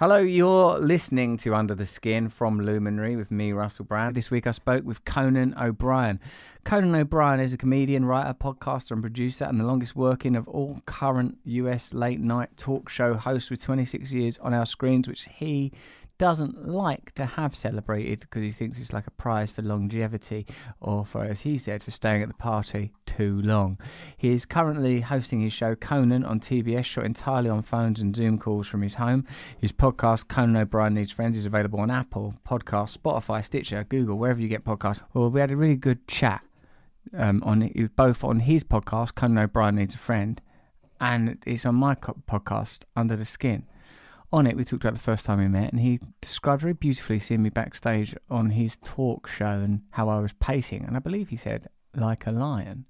Hello, you're listening to Under the Skin from Luminary with me, Russell Brand. This week I spoke with Conan O'Brien. Conan O'Brien is a comedian, writer, podcaster, and producer, and the longest working of all current US late night talk show hosts with 26 years on our screens, which he doesn't like to have celebrated because he thinks it's like a prize for longevity or for, as he said, for staying at the party too long. He is currently hosting his show Conan on TBS, shot entirely on phones and Zoom calls from his home. His podcast, Conan O'Brien Needs Friends, is available on Apple, Podcast, Spotify, Stitcher, Google, wherever you get podcasts. Well, we had a really good chat um, on both on his podcast, Conan O'Brien Needs a Friend, and it's on my podcast, Under the Skin on it, we talked about the first time we met, and he described very beautifully seeing me backstage on his talk show and how I was pacing. And I believe he said, like a lion.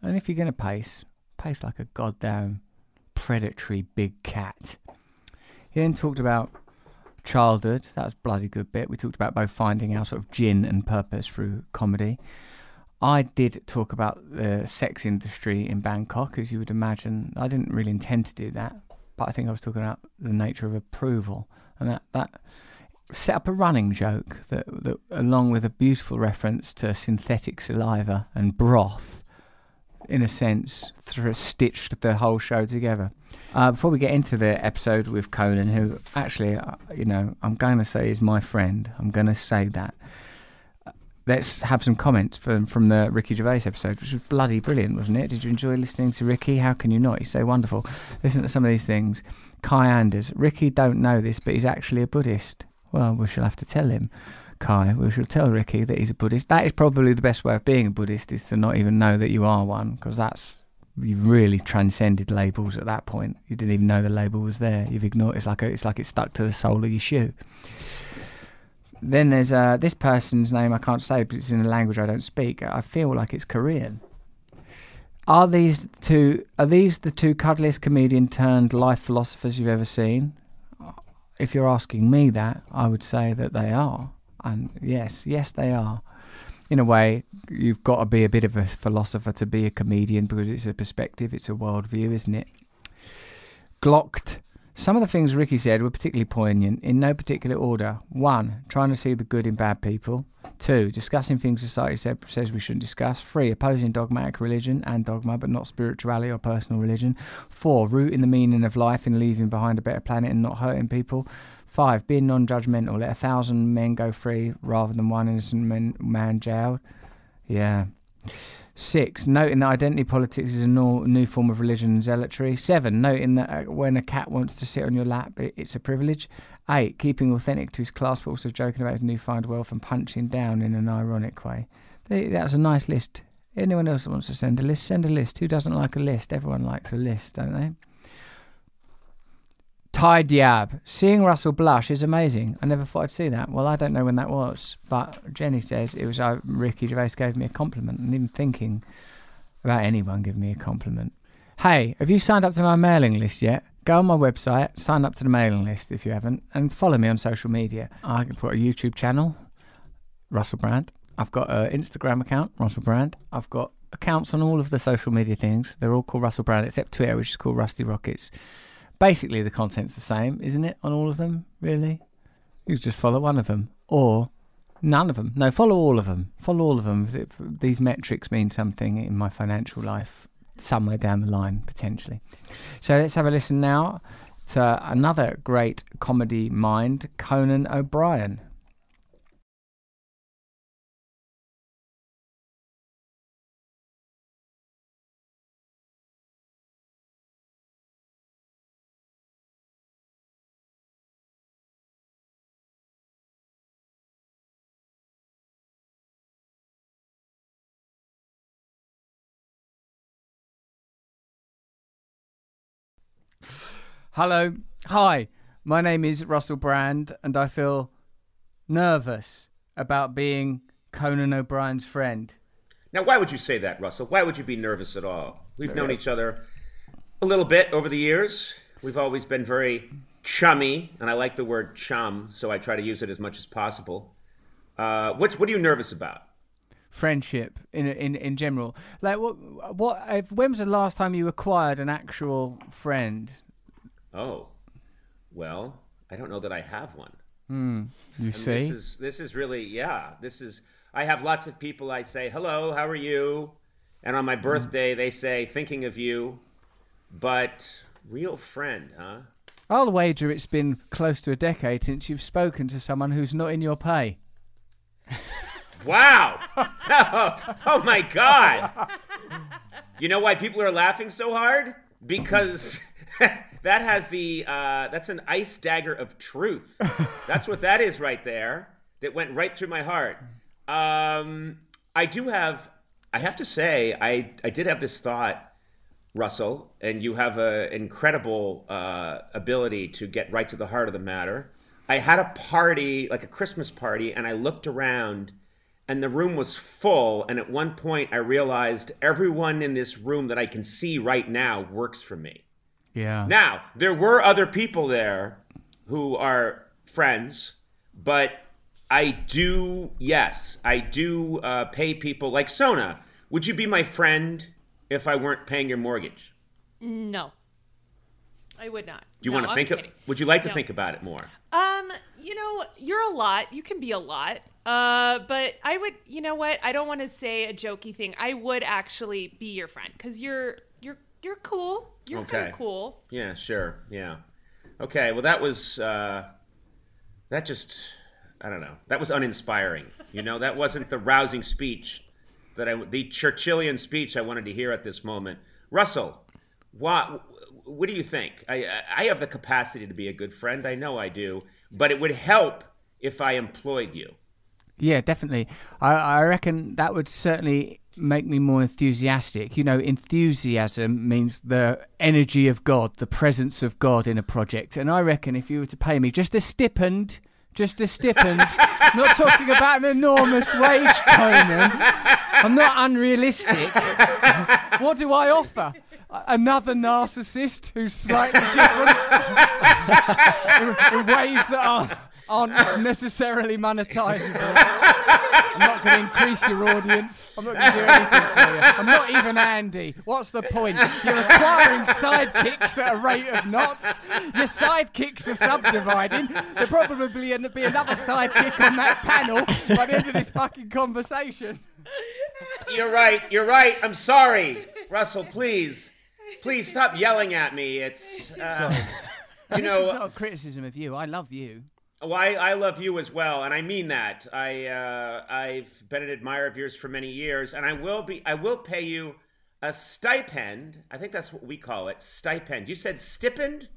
And if you're going to pace, pace like a goddamn predatory big cat. He then talked about childhood. That was bloody good bit. We talked about both finding our sort of jinn and purpose through comedy. I did talk about the sex industry in Bangkok, as you would imagine. I didn't really intend to do that, but I think I was talking about the nature of approval, and that that set up a running joke that, that along with a beautiful reference to synthetic saliva and broth, in a sense, stitched the whole show together. Uh, before we get into the episode with Conan, who actually, uh, you know, I'm going to say is my friend. I'm going to say that let's have some comments from from the Ricky Gervais episode, which was bloody brilliant, wasn't it? Did you enjoy listening to Ricky? How can you not? He's so wonderful. Listen to some of these things. Kai Anders. Ricky don't know this, but he's actually a Buddhist. Well, we shall have to tell him. Kai, we shall tell Ricky that he's a Buddhist. That is probably the best way of being a Buddhist is to not even know that you are one, because that's you've really transcended labels at that point. You didn't even know the label was there. You've ignored. It's like a, it's like it's stuck to the sole of your shoe. Then there's uh, this person's name I can't say because it's in a language I don't speak. I feel like it's Korean. Are these two? Are these the two cuddliest comedian turned life philosophers you've ever seen? If you're asking me that, I would say that they are. And yes, yes, they are. In a way, you've got to be a bit of a philosopher to be a comedian because it's a perspective, it's a worldview, isn't it? Glocked some of the things Ricky said were particularly poignant in no particular order. One, trying to see the good in bad people. Two, discussing things society said, says we shouldn't discuss. Three, opposing dogmatic religion and dogma, but not spirituality or personal religion. Four, rooting the meaning of life and leaving behind a better planet and not hurting people. Five, being non judgmental. Let a thousand men go free rather than one innocent man, man jailed. Yeah. Six, noting that identity politics is a new form of religion and zealotry. Seven, noting that uh, when a cat wants to sit on your lap, it's a privilege. Eight, keeping authentic to his class, but also joking about his newfound wealth and punching down in an ironic way. That was a nice list. Anyone else that wants to send a list, send a list. Who doesn't like a list? Everyone likes a list, don't they? Ty Diab. Seeing Russell blush is amazing. I never thought I'd see that. Well, I don't know when that was, but Jenny says it was uh, Ricky Gervais gave me a compliment. And even thinking about anyone giving me a compliment. Hey, have you signed up to my mailing list yet? Go on my website, sign up to the mailing list if you haven't, and follow me on social media. I've got a YouTube channel, Russell Brand. I've got an Instagram account, Russell Brand. I've got accounts on all of the social media things. They're all called Russell Brand, except Twitter, which is called Rusty Rockets basically the content's the same, isn't it, on all of them, really? You just follow one of them. Or none of them. No, follow all of them. Follow all of them. These metrics mean something in my financial life somewhere down the line, potentially. So let's have a listen now to another great comedy mind, Conan O'Brien. Hello. Hi. My name is Russell Brand, and I feel nervous about being Conan O'Brien's friend. Now, why would you say that, Russell? Why would you be nervous at all? We've known each other a little bit over the years. We've always been very chummy, and I like the word chum, so I try to use it as much as possible. Uh, what's, what are you nervous about? friendship in in in general. Like what what if, when was the last time you acquired an actual friend? Oh, well, I don't know that I have one. Mm, you And see, this is this is really yeah. This is I have lots of people I say hello, how are you? And on my Hmm. birthday they say thinking of you, but real friend, huh? I'll wager it's been close to a decade since you've spoken to someone who's not in your pay. Wow! oh, my God! You know why people are laughing so hard? Because that has the uh, that's an ice dagger of truth. That's what that is right there. That went right through my heart. Um, I do have. I have to say, I I did have this thought, Russell, and you have an incredible uh, ability to get right to the heart of the matter. I had a party, like a Christmas party, and I looked around and the room was full. And at one point, I realized everyone in this room that I can see right now works for me. Yeah. Now, there were other people there who are friends, but I do, yes, I do uh, pay people like Sona. Would you be my friend if I weren't paying your mortgage? No, I would not. Do you No, want to I'm think? Of, would you like to No. think about it more? Um, you know, you're a lot. You can be a lot. Uh, but I would, you know what? I don't want to say a jokey thing. I would actually be your friend because you're you're you're cool. You're Okay. kind of cool. Yeah, sure. Yeah. Okay. Well, that was uh, that just I don't know. That was uninspiring. You know, that wasn't the rousing speech that I the Churchillian speech I wanted to hear at this moment. Russell, what what do you think? I I have the capacity to be a good friend. I know I do, but it would help if I employed you. Yeah, definitely. I, I reckon that would certainly make me more enthusiastic. You know, enthusiasm means the energy of God, the presence of God in a project. And I reckon if you were to pay me just a stipend, just a stipend, not talking about an enormous wage, Conan, I'm not unrealistic. what do I offer? Another narcissist who's slightly different in, in ways that are, aren't necessarily monetizable. I'm not going to increase your audience. I'm not going to do anything for you. I'm not even Andy. What's the point? You're acquiring sidekicks at a rate of knots. Your sidekicks are subdividing. There'll probably end up be another sidekick on that panel by the end of this fucking conversation. You're right. You're right. I'm sorry, Russell. Please, please stop yelling at me. It's uh, you this know. is not a criticism of you. I love you. Well, I, I love you as well, and I mean that. I uh, I've been an admirer of yours for many years, and I will be. I will pay you a stipend. I think that's what we call it, stipend. You said stipend.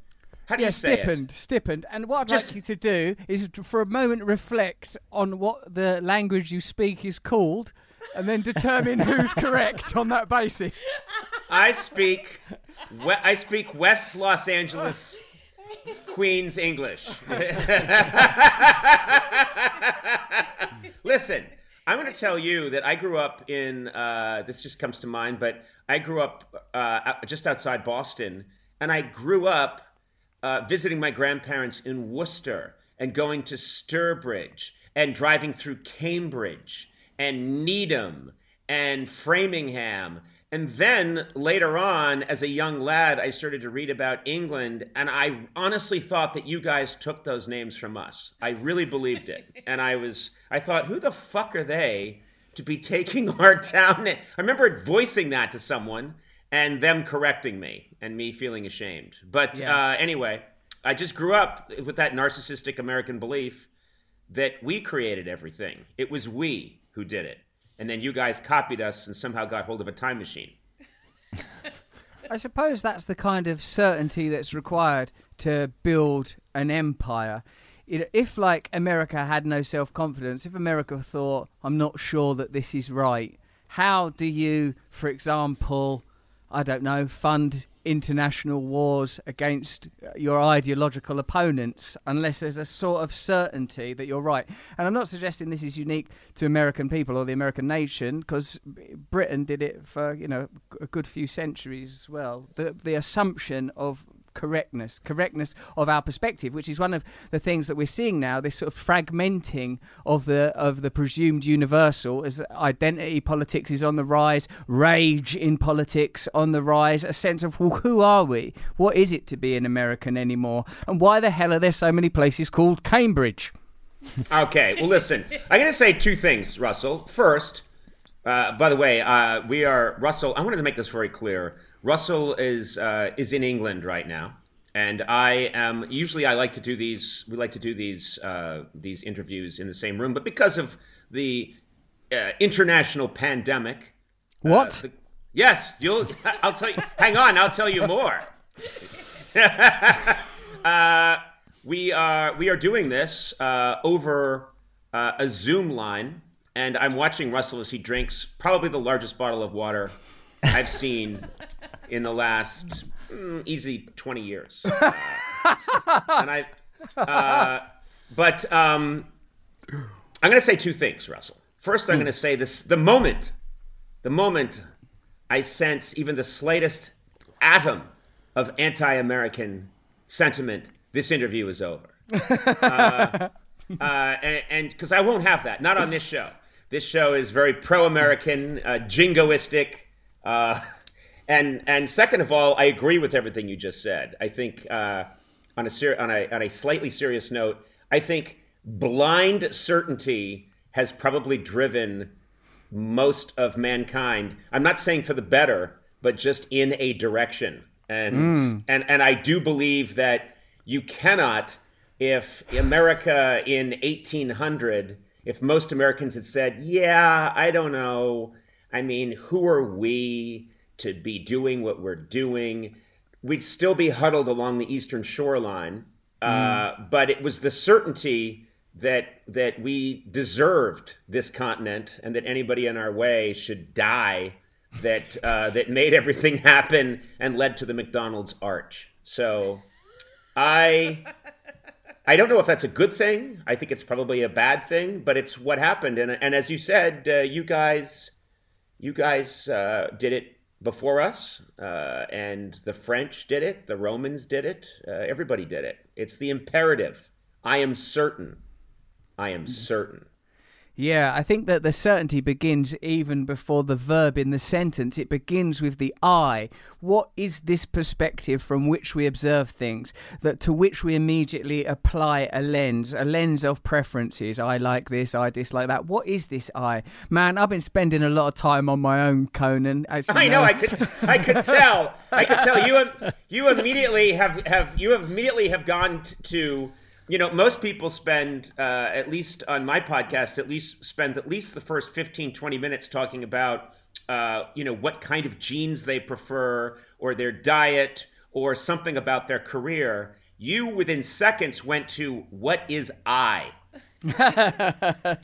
How do Yeah, you say stipend, stipend. And what I'd Just- like you to do is for a moment reflect on what the language you speak is called, and then determine who's correct on that basis. I speak. I speak West Los Angeles, Queens English. Listen, I'm going to tell you that I grew up in. Uh, this just comes to mind, but I grew up uh, just outside Boston, and I grew up uh, visiting my grandparents in Worcester and going to Sturbridge and driving through Cambridge and Needham and Framingham. And then later on, as a young lad, I started to read about England, and I honestly thought that you guys took those names from us. I really believed it. And I was, I thought, who the fuck are they to be taking our town? I remember voicing that to someone and them correcting me and me feeling ashamed. But Yeah. uh, anyway, I just grew up with that narcissistic American belief that we created everything. It was we who did it. And then you guys copied us and somehow got hold of a time machine. I suppose that's the kind of certainty that's required to build an empire. If, like, America had no self confidence, if America thought, I'm not sure that this is right, how do you, for example, I don't know, fund international wars against uh, your ideological opponents unless there's a sort of certainty that you're right. And I'm not suggesting this is unique to American people or the American nation because Britain did it for, you know, a good few centuries as well. The the assumption of correctness, correctness of our perspective, which is one of the things that we're seeing now. This sort of fragmenting of the of the presumed universal as identity politics is on the rise, rage in politics on the rise, a sense of well, who are we? What is it to be an American anymore? And why the hell are there so many places called Cambridge? okay, well, listen, I'm going to say two things, Russell. First, uh, by the way, uh, we are Russell. I wanted to make this very clear. Russell is uh, is in England right now, and I am usually I like to do these. We like to do these uh, these interviews in the same room, but because of the uh, international pandemic, uh, what? The, yes, you'll. I'll tell you. hang on, I'll tell you more. we are we are doing this over a Zoom line and I'm watching Russell as he drinks probably the largest bottle of water I've seen in the last mm, easy 20 years. Uh, and I, uh, but um, I'm going to say two things, Russell. First, I'm going to say this: the moment, the moment I sense even the slightest atom of anti-American sentiment, this interview is over. Uh, uh, and because I won't have that, not on this show. This show is very pro-American, uh, jingoistic, uh, and and second of all, I agree with everything you just said. I think uh, on a ser- on a on a slightly serious note, I think blind certainty has probably driven most of mankind. I'm not saying for the better, but just in a direction. And mm. and and I do believe that you cannot, if America in 1800 if most Americans had said, yeah, I don't know. I mean, who are we to be doing what we're doing? We'd still be huddled along the eastern shoreline. Uh, mm. Uh, but it was the certainty that that we deserved this continent and that anybody in our way should die that uh, that made everything happen and led to the McDonald's arch. So I I don't know if that's a good thing. I think it's probably a bad thing, but it's what happened. And, and as you said, uh, you guys, you guys uh, did it before us, uh, and the French did it, the Romans did it, uh, everybody did it. It's the imperative. I am certain. I am certain. Yeah, I think that the certainty begins even before the verb in the sentence. It begins with the I. What is this perspective from which we observe things, that to which we immediately apply a lens, a lens of preferences? I like this, I dislike that. What is this I? Man, I've been spending a lot of time on my own, Conan. I know, know, I could, I could tell, I could tell. You, you immediately have, have, you have immediately have gone to you know most people spend uh, at least on my podcast at least spend at least the first 15 20 minutes talking about uh, you know what kind of genes they prefer or their diet or something about their career. You within seconds went to what is i?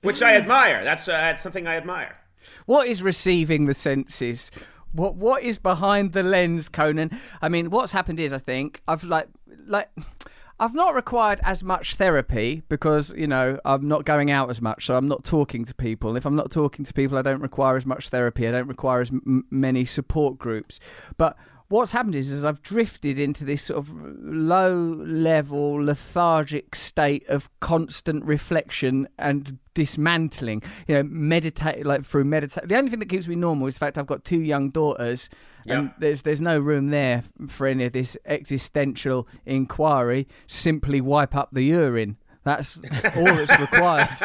Which i admire. That's, uh, that's something i admire. What is receiving the senses? What what is behind the lens conan? I mean what's happened is i think i've like like I've not required as much therapy because, you know, I'm not going out as much, so I'm not talking to people. If I'm not talking to people, I don't require as much therapy. I don't require as m- many support groups. But what's happened is, is I've drifted into this sort of low level, lethargic state of constant reflection and dismantling. You know, meditate like through meditate. The only thing that keeps me normal is the fact I've got two young daughters and there's there's no room there for any of this existential inquiry. Simply wipe up the urine. That's all that's required.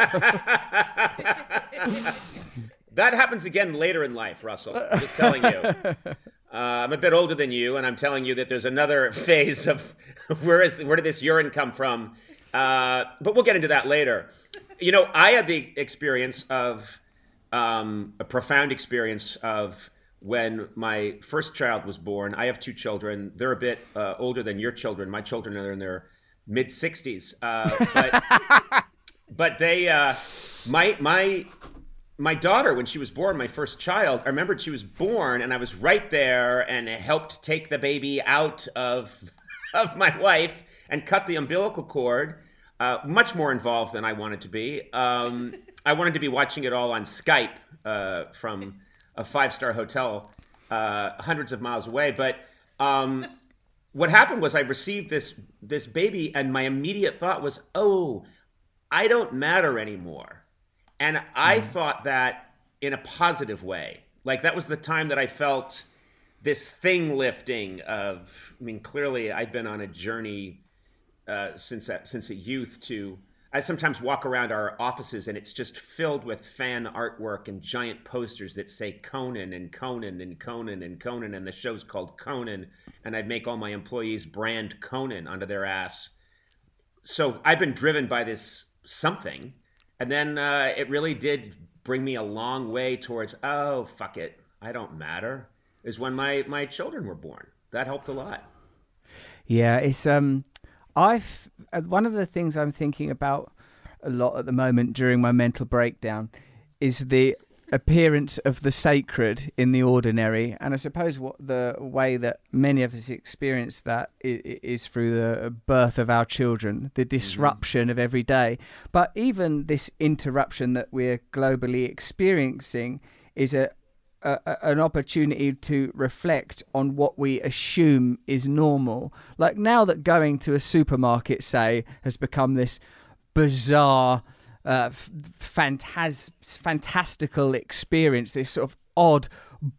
that happens again later in life, Russell. I'm just telling you. Uh, I'm a bit older than you, and I'm telling you that there's another phase of where is where did this urine come from? Uh, but we'll get into that later. You know, I had the experience of um, a profound experience of when my first child was born. I have two children. They're a bit uh, older than your children. My children are in their mid 60s. Uh, but, but they, uh, my, my, my daughter, when she was born, my first child, I remembered she was born and I was right there and helped take the baby out of, of my wife and cut the umbilical cord. Uh, much more involved than I wanted to be. Um, I wanted to be watching it all on Skype uh, from a five star hotel uh, hundreds of miles away. But um, what happened was I received this this baby, and my immediate thought was, "Oh, I don't matter anymore," and I mm. thought that in a positive way. Like that was the time that I felt this thing lifting of. I mean, clearly, I'd been on a journey uh, since a, since a youth to I sometimes walk around our offices and it's just filled with fan artwork and giant posters that say Conan and Conan and Conan and Conan and the show's called Conan and I make all my employees brand Conan onto their ass. So I've been driven by this something, and then uh, it really did bring me a long way towards oh fuck it, I don't matter. Is when my my children were born. That helped a lot. Yeah, it's um I've uh, one of the things I'm thinking about a lot at the moment during my mental breakdown is the appearance of the sacred in the ordinary and i suppose what the way that many of us experience that is, through the birth of our children the mm-hmm. disruption mm-hmm. of every day but even this interruption that we're globally experiencing is a a, an opportunity to reflect on what we assume is normal. Like now that going to a supermarket, say, has become this bizarre, uh, fantas- fantastical experience, this sort of odd,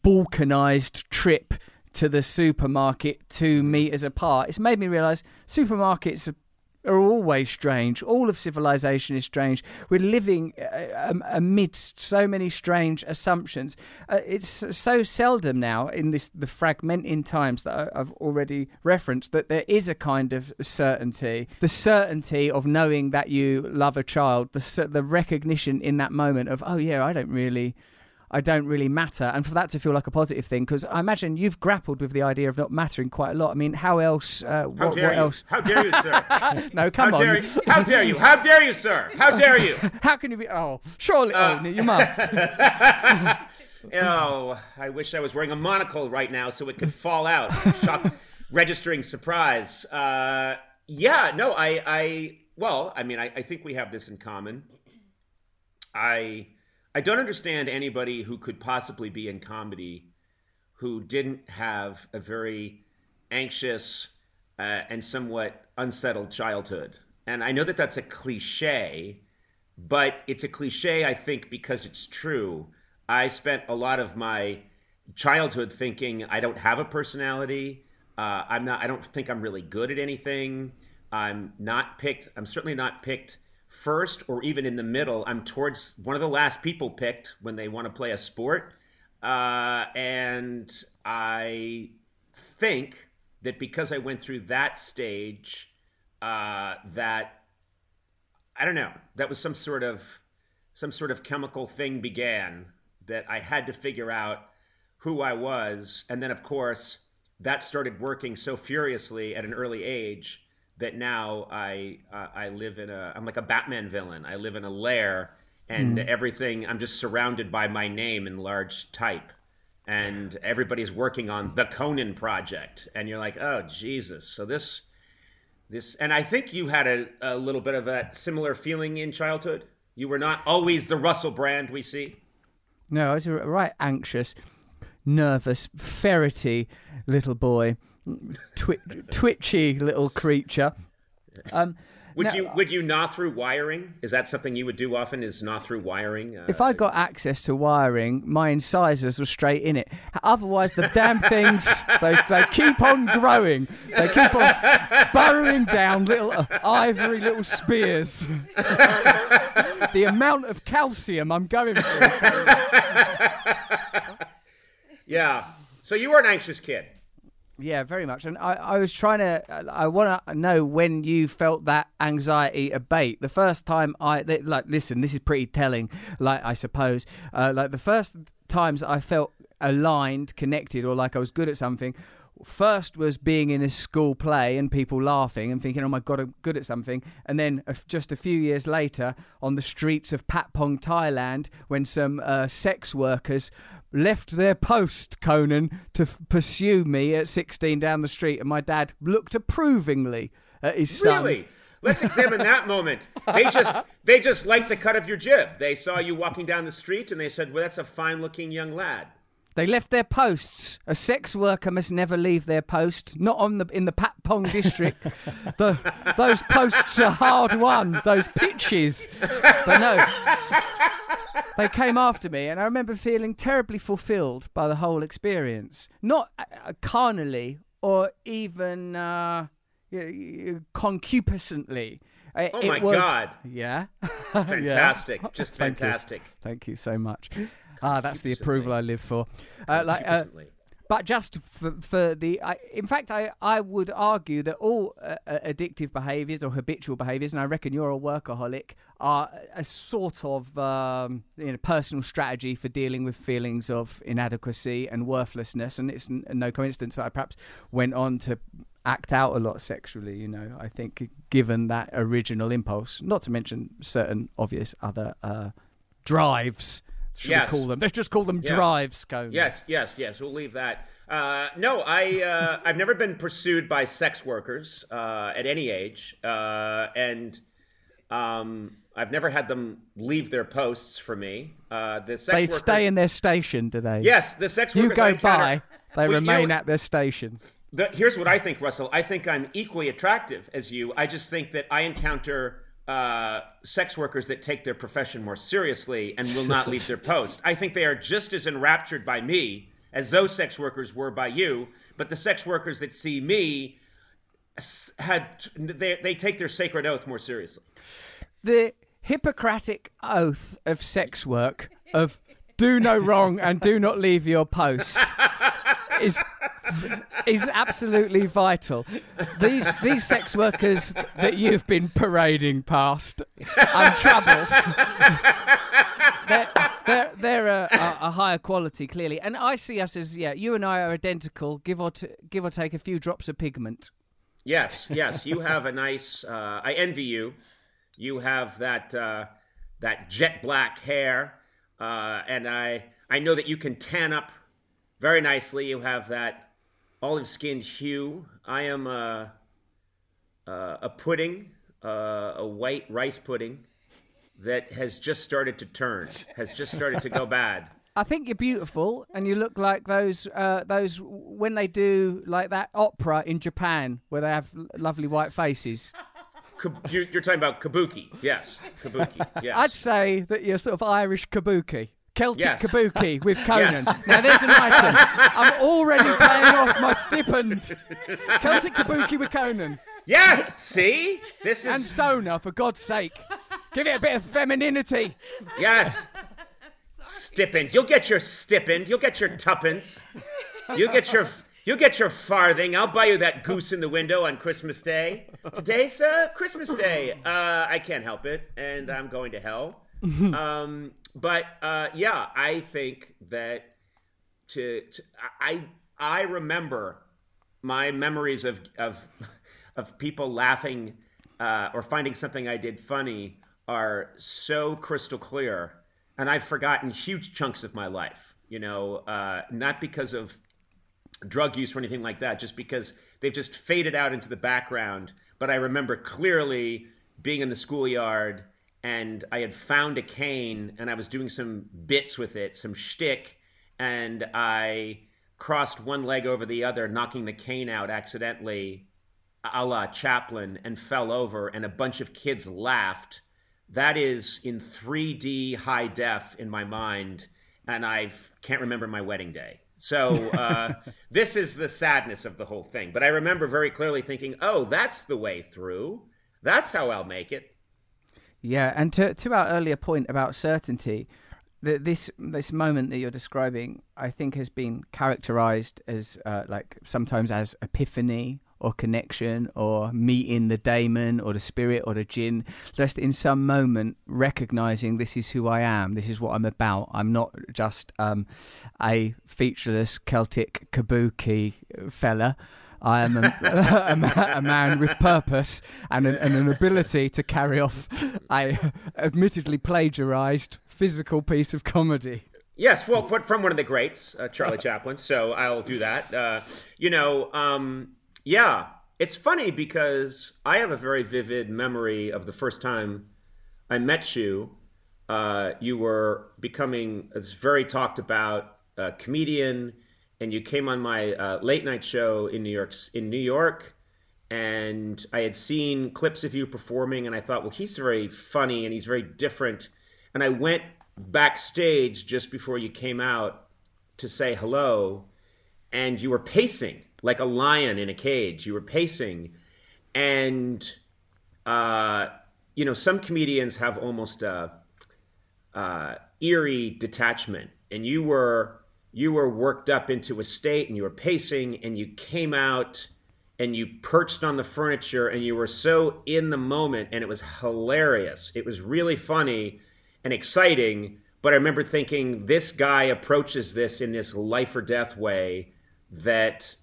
balkanized trip to the supermarket two meters apart. It's made me realize supermarkets are always strange. All of civilization is strange. We're living uh, um, amidst so many strange assumptions. Uh, it's so seldom now in this the fragmenting times that I've already referenced that there is a kind of certainty. The certainty of knowing that you love a child. The the recognition in that moment of oh yeah, I don't really I don't really matter, and for that to feel like a positive thing, because I imagine you've grappled with the idea of not mattering quite a lot. I mean, how else? Uh, how what, dare what you? else? How dare you, sir? no, come how on. Dare you, how dare you? How dare you, sir? How dare you? how can you be? Oh, surely. Uh, oh, you must. oh, I wish I was wearing a monocle right now so it could fall out. Shock, registering surprise. Uh, yeah, no, I, I, well, I mean, I, I think we have this in common. I I don't understand anybody who could possibly be in comedy who didn't have a very anxious uh, and somewhat unsettled childhood. And I know that that's a cliche, but it's a cliche, I think, because it's true. I spent a lot of my childhood thinking I don't have a personality. Uh, I'm not. I don't think I'm really good at anything. I'm not picked. I'm certainly not picked first or even in the middle. I'm towards one of the last people picked when they want to play a sport. Uh, and I think that because I went through that stage, uh, that I don't know, that was some sort of some sort of chemical thing began that I had to figure out who I was, and then of course that started working so furiously at an early age that now I uh, I live in a I'm like a Batman villain. I live in a lair, and mm. everything I'm just surrounded by my name in large type, and everybody's working on the Conan project, and you're like, oh Jesus! So this this, and I think you had a, a little bit of a similar feeling in childhood. You were not always the Russell Brand we see. No, I was a right anxious, nervous, ferrety little boy twi- twitchy little creature. Um, would now, you would you gnaw through wiring? Is that something you would do often? Is gnaw through wiring? Uh, if I got access to wiring, my incisors were straight in it. Otherwise, the damn things they, they keep on growing. They keep on burrowing down little uh, ivory little spears. the amount of calcium I'm going through. yeah. So you were an anxious kid. Yeah, very much. And I, I was trying to, I want to know when you felt that anxiety abate. The first time I, like, listen, this is pretty telling, like, I suppose. Uh, like, the first times I felt aligned, connected, or like I was good at something first was being in a school play and people laughing and thinking, oh my God, I'm good at something. And then just a few years later, on the streets of Patpong, Thailand, when some uh, sex workers left their post, Conan, to f- pursue me at 16 down the street, and my dad looked approvingly at his son. Really? Let's examine that moment. They just they just liked the cut of your jib. They saw you walking down the street and they said, "Well, that's a fine-looking young lad." They left their posts. A sex worker must never leave their post. Not on the in the Pat Pong district. the, those posts are hard won. Those pitches. But no, they came after me, and I remember feeling terribly fulfilled by the whole experience. Not uh, carnally or even uh, concupiscently. Oh it my was, God! Yeah, fantastic, yeah. just Thank fantastic. You. Thank you so much. Ah, that's the approval I live for. Uh, like, uh, but just for, for the, I, in fact, I, I would argue that all uh, uh, addictive behaviours or habitual behaviours, and I reckon you're a workaholic, are a sort of um, you know, personal strategy for dealing with feelings of inadequacy and worthlessness. And it's n- no coincidence that I perhaps went on to act out a lot sexually. You know, I think given that original impulse, not to mention certain obvious other uh, drives should yes. we call them? Let's just call them yeah. drives, Cone. Yes, yes, yes. We'll leave that. Uh, no, I uh, I've never been pursued by sex workers uh, at any age, uh, and um, I've never had them leave their posts for me. Uh, the sex they workers, stay in their station, do they? Yes, the sex workers. You go by, they well, remain you know, at their station. The, here's what I think, Russell. I think I'm equally attractive as you. I just think that I encounter uh, sex workers that take their profession more seriously and will not leave their post. I think they are just as enraptured by me as those sex workers were by you. But the sex workers that see me had they, they take their sacred oath more seriously. The Hippocratic oath of sex work of do no wrong and do not leave your post is is absolutely vital. These these sex workers that you've been parading past untroubled, they're, they're, they're a, a, a, higher quality clearly, and I see us as yeah, you and I are identical, give or t- give or take a few drops of pigment. Yes, yes, you have a nice. Uh, I envy you. You have that uh, that jet black hair, uh, and I I know that you can tan up very nicely. You have that olive skinned hue. I am a, a, a pudding, a white rice pudding that has just started to turn, has just started to go bad. I think you're beautiful, and you look like those uh, those when they do like that opera in Japan where they have lovely white faces. You're talking about kabuki, yes, kabuki. Yes. I'd say that you're sort of Irish kabuki. Celtic yes. Kabuki with Conan. Yes. Now there's an item. I'm already paying off my stipend. Celtic Kabuki with Conan. Yes. See, this is and Sona for God's sake. Give it a bit of femininity. Yes. Stipend. You'll get your stipend. You'll get your tuppence. You'll get your you'll get your farthing. I'll buy you that goose in the window on Christmas Day. Today's uh, Christmas Day. Uh, I can't help it, and I'm going to hell. um, but uh, yeah, I think that to, to, I I remember my memories of of of people laughing uh, or finding something I did funny are so crystal clear, and I've forgotten huge chunks of my life. You know, uh, not because of drug use or anything like that, just because they've just faded out into the background. But I remember clearly being in the schoolyard and I had found a cane and I was doing some bits with it, some shtick, and I crossed one leg over the other, knocking the cane out accidentally, a la Chaplin, and fell over, and a bunch of kids laughed. That is in 3D high def in my mind, and I can't remember my wedding day. So uh, this is the sadness of the whole thing. But I remember very clearly thinking, oh, that's the way through. That's how I'll make it. Yeah, and to to our earlier point about certainty, this this moment that you're describing, I think, has been characterized as uh, like sometimes as epiphany or connection or meeting the daemon or the spirit or the jinn just in some moment recognizing this is who i am this is what i'm about. I'm not just um, a featureless celtic kabuki fella I am a, a, a man with purpose and an, and an, ability to carry off a admittedly plagiarized physical piece of comedy. Yes, well, but from one of the greats, uh, Charlie Chaplin. So I'll do that. Uh, you know, um, yeah, it's funny because I have a very vivid memory of the first time I met you. Uh, you were becoming, it's very talked about a comedian, and you came on my uh, late night show in New York. In New York, and I had seen clips of you performing, and I thought, well, he's very funny and he's very different. And I went backstage just before you came out to say hello, and you were pacing like a lion in a cage. You were pacing, and uh, you know, some comedians have almost a, a eerie detachment, and you were you were worked up into a state, and you were pacing, and you came out and you perched on the furniture and you were so in the moment and it was hilarious. It was really funny and exciting, but I remember thinking this guy approaches this in this life or death way that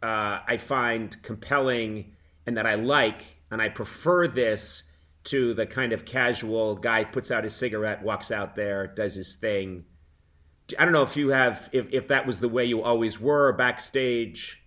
uh, I find compelling and that I like, and I prefer this to the kind of casual guy puts out his cigarette, walks out there, does his thing. I don't know if you have if, if that was the way you always were backstage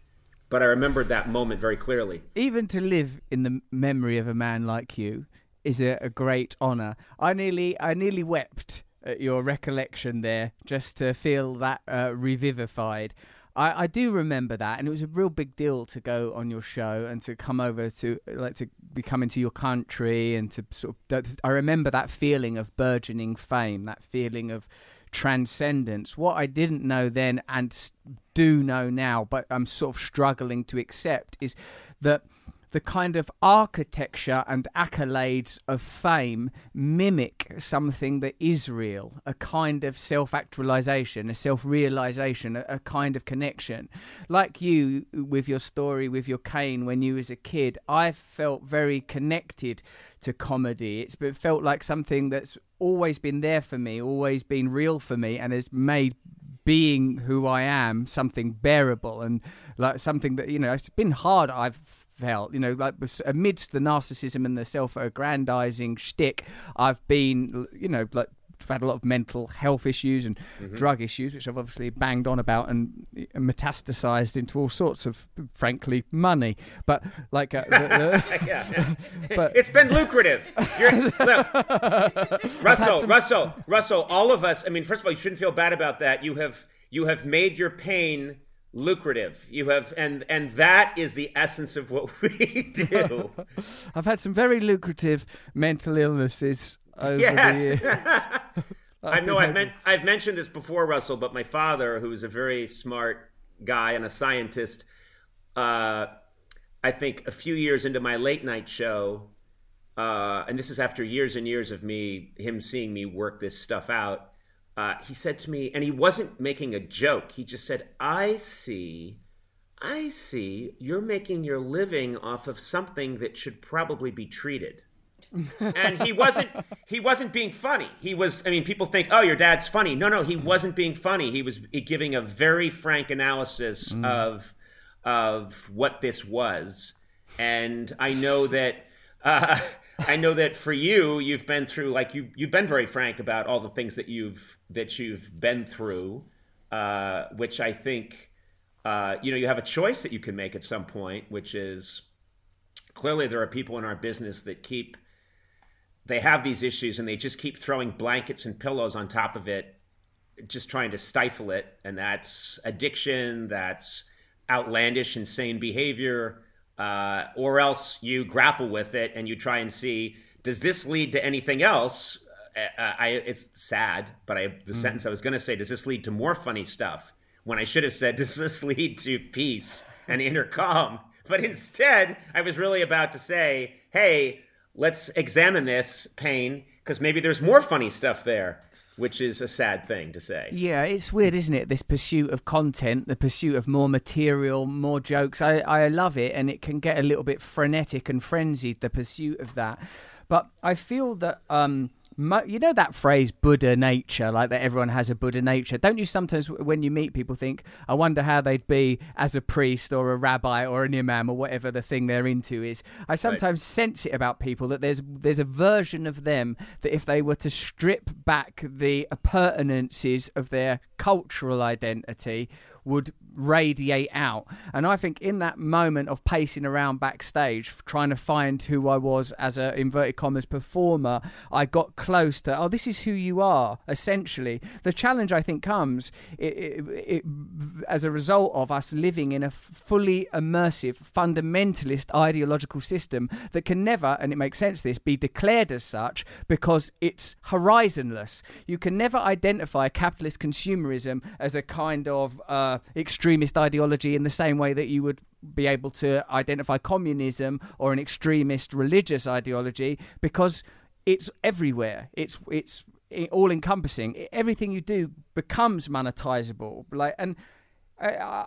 but I remembered that moment very clearly. Even to live in the memory of a man like you is a, a great honor. I nearly, I nearly wept at your recollection there, just to feel that uh, revivified. I, I do remember that, and it was a real big deal to go on your show and to come over to like to be coming to your country and to sort of. I remember that feeling of burgeoning fame, that feeling of transcendence. What I didn't know then and do know now, but I'm sort of struggling to accept, is that the kind of architecture and accolades of fame mimic something that is real, a kind of self actualization, a self realization, a, a, kind of connection. Like you with your story with your cane when you was a kid, I felt very connected to comedy. It's it felt like something that's always been there for me, always been real for me, and has made being who I am something bearable and like something that you know it's been hard. I've felt you know like amidst the narcissism and the self-aggrandizing shtick, I've been you know like I've had a lot of mental health issues and mm-hmm. drug issues, which I've obviously banged on about and metastasized into all sorts of, frankly, money. But like, uh, yeah, but it's been lucrative. look, Russell, some... Russell, Russell. All of us. I mean, first of all, you shouldn't feel bad about that. You have you have made your pain lucrative you have and and that is the essence of what we do i've had some very lucrative mental illnesses over yes. the years. I know I've, men- I've mentioned this before, Russell, but my father, who's a very smart guy and a scientist, uh, I think a few years into my late night show, uh, and this is after years and years of me, him seeing me work this stuff out. Uh, he said to me, and he wasn't making a joke. He just said, "I see, I see. You're making your living off of something that should probably be treated." and he wasn't he wasn't being funny he was i mean people think oh your dad's funny no no he wasn't being funny he was giving a very frank analysis mm. of of what this was and i know that uh, i know that for you you've been through like you you've been very frank about all the things that you've that you've been through uh, which i think uh, you know you have a choice that you can make at some point which is clearly there are people in our business that keep they have these issues and they just keep throwing blankets and pillows on top of it just trying to stifle it. And that's addiction that's outlandish insane behavior uh, or else you grapple with it and you try and see does this lead to anything else? Uh, uh I, it's sad but I, the mm. sentence i was going to say does this lead to more funny stuff? When i should have said does this lead to peace and inner calm? But instead i was really about to say hey let's examine this pain because maybe there's more funny stuff there which is a sad thing to say. Yeah, it's weird, isn't it? This pursuit of content, the pursuit of more material, more jokes. I, I love it, and it can get a little bit frenetic and frenzied, the pursuit of that. But I feel that um, you know that phrase buddha nature like that everyone has a buddha nature don't you sometimes when you meet people think i wonder how they'd be as a priest or a rabbi or an imam or whatever the thing they're into is i sometimes right. sense it about people that there's there's a version of them that if they were to strip back the appurtenances of their cultural identity would radiate out. And I think in that moment of pacing around backstage, trying to find who I was as a inverted commas performer, I got close to, oh, this is who you are, essentially. The challenge I think comes it, it, it, as a result of us living in a fully immersive, fundamentalist ideological system that can never, and it makes sense this, be declared as such because it's horizonless. You can never identify capitalist consumerism as a kind of uh, extremist ideology in the same way that you would be able to identify communism or an extremist religious ideology because it's everywhere. It's it's all encompassing. Everything you do becomes monetizable. Like and uh,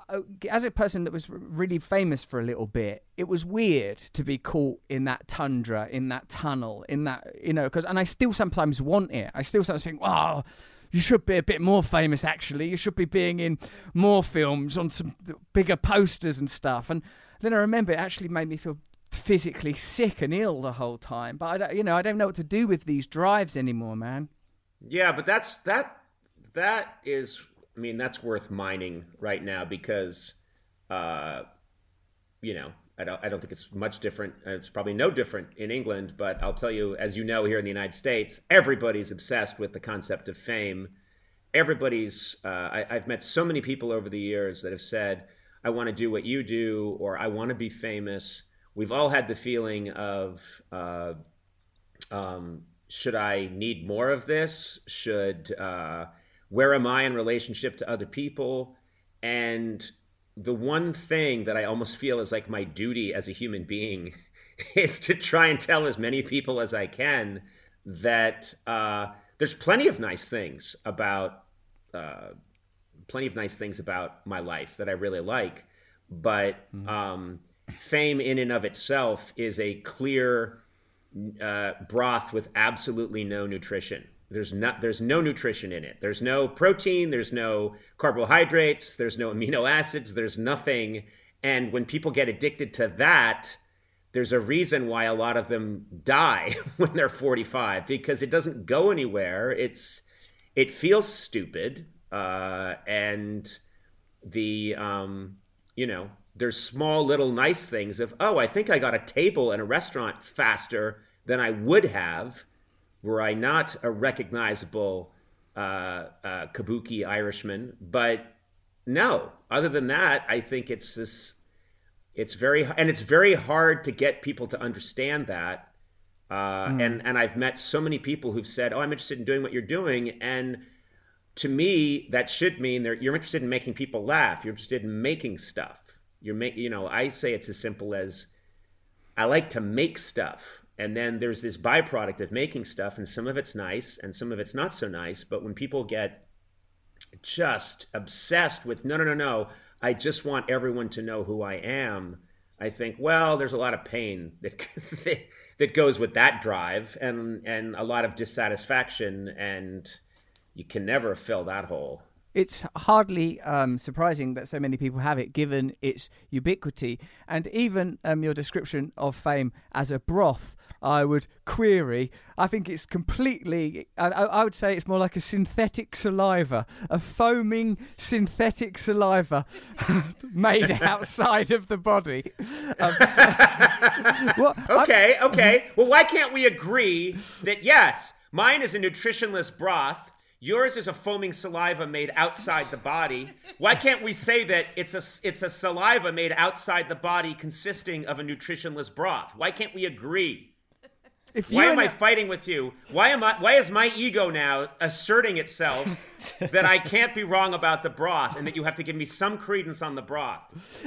as a person that was really famous for a little bit, it was weird to be caught in that tundra, in that tunnel, in that you know. Because and I still sometimes want it. I still sometimes think, wow. Oh, you should be a bit more famous actually. You should be being in more films on some bigger posters and stuff. And then i remember it actually made me feel physically sick and ill the whole time. But i don't you know i don't know what to do with these drives anymore man. Yeah but that's that that is i mean that's worth mining right now because uh you know I don't, I don't think it's much different. It's probably no different in England, but I'll tell you, as you know, here in the United States, everybody's obsessed with the concept of fame. Everybody's, uh, I, have met so many people over the years that have said, I want to do what you do, or I want to be famous. We've all had the feeling of, uh, um, should I need more of this? Should, uh, where am I in relationship to other people? And the one thing that I almost feel is like my duty as a human being is to try and tell as many people as I can that uh, there's plenty of nice things about uh, plenty of nice things about my life that I really like, but mm-hmm. um, fame in and of itself is a clear uh, broth with absolutely no nutrition. There's not there's no nutrition in it. There's no protein, there's no carbohydrates, there's no amino acids, there's nothing. And when people get addicted to that, there's a reason why a lot of them die when they're 45 because it doesn't go anywhere. It's it feels stupid, uh, and the um, you know there's small little nice things of oh I think I got a table in a restaurant faster than I would have were I not a recognizable uh, uh, kabuki Irishman. But no, other than that, I think it's this. It's very and it's very hard to get people to understand that. Uh, mm. And and I've met so many people who've said, "Oh, I'm interested in doing what you're doing," and to me, that should mean that you're interested in making people laugh. You're interested in making stuff. You're make you know. I say it's as simple as I like to make stuff and then there's this byproduct of making stuff and some of it's nice and some of it's not so nice but when people get just obsessed with no no no no i just want everyone to know who i am i think well there's a lot of pain that that goes with that drive and and a lot of dissatisfaction and you can never fill that hole it's hardly um, surprising that so many people have it, given its ubiquity. And even um, your description of fame as a broth, I would query. I think it's completely, I, I would say it's more like a synthetic saliva, a foaming synthetic saliva made outside of the body. Um, okay, I'm, okay. Well, why can't we agree that yes, mine is a nutritionless broth? Yours is a foaming saliva made outside the body. Why can't we say that it's a it's a saliva made outside the body consisting of a nutritionless broth? Why can't we agree? If why am I fighting with you? Why am I? Why is my ego now asserting itself that I can't be wrong about the broth and that you have to give me some credence on the broth?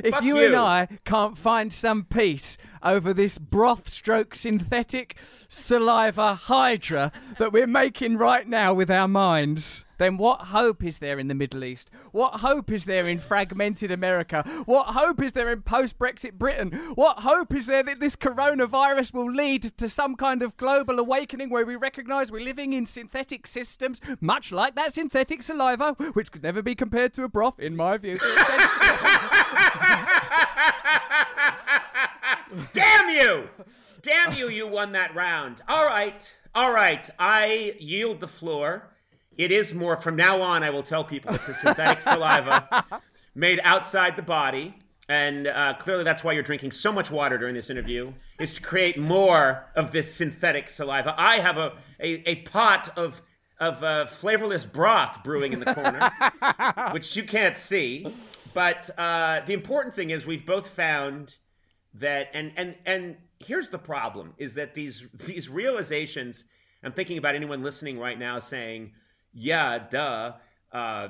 If Fuck you, you and I can't find some peace over this broth-stroke synthetic saliva hydra that we're making right now with our minds then what hope is there in the Middle East? What hope is there in fragmented America? What hope is there in post Brexit Britain? What hope is there that this coronavirus will lead to some kind of global awakening where we recognize we're living in synthetic systems, much like that synthetic saliva, which could never be compared to a broth, in my view? Damn you! Damn you, you won that round. All right. All right. I yield the floor. It is more from now on. I will tell people it's a synthetic saliva made outside the body. And uh, clearly, that's why you're drinking so much water during this interview, is to create more of this synthetic saliva. I have a, a, a pot of of uh, flavorless broth brewing in the corner, which you can't see. But uh, the important thing is we've both found that, and and and here's the problem: is that these these realizations. I'm thinking about anyone listening right now saying, "Yeah, duh." Uh,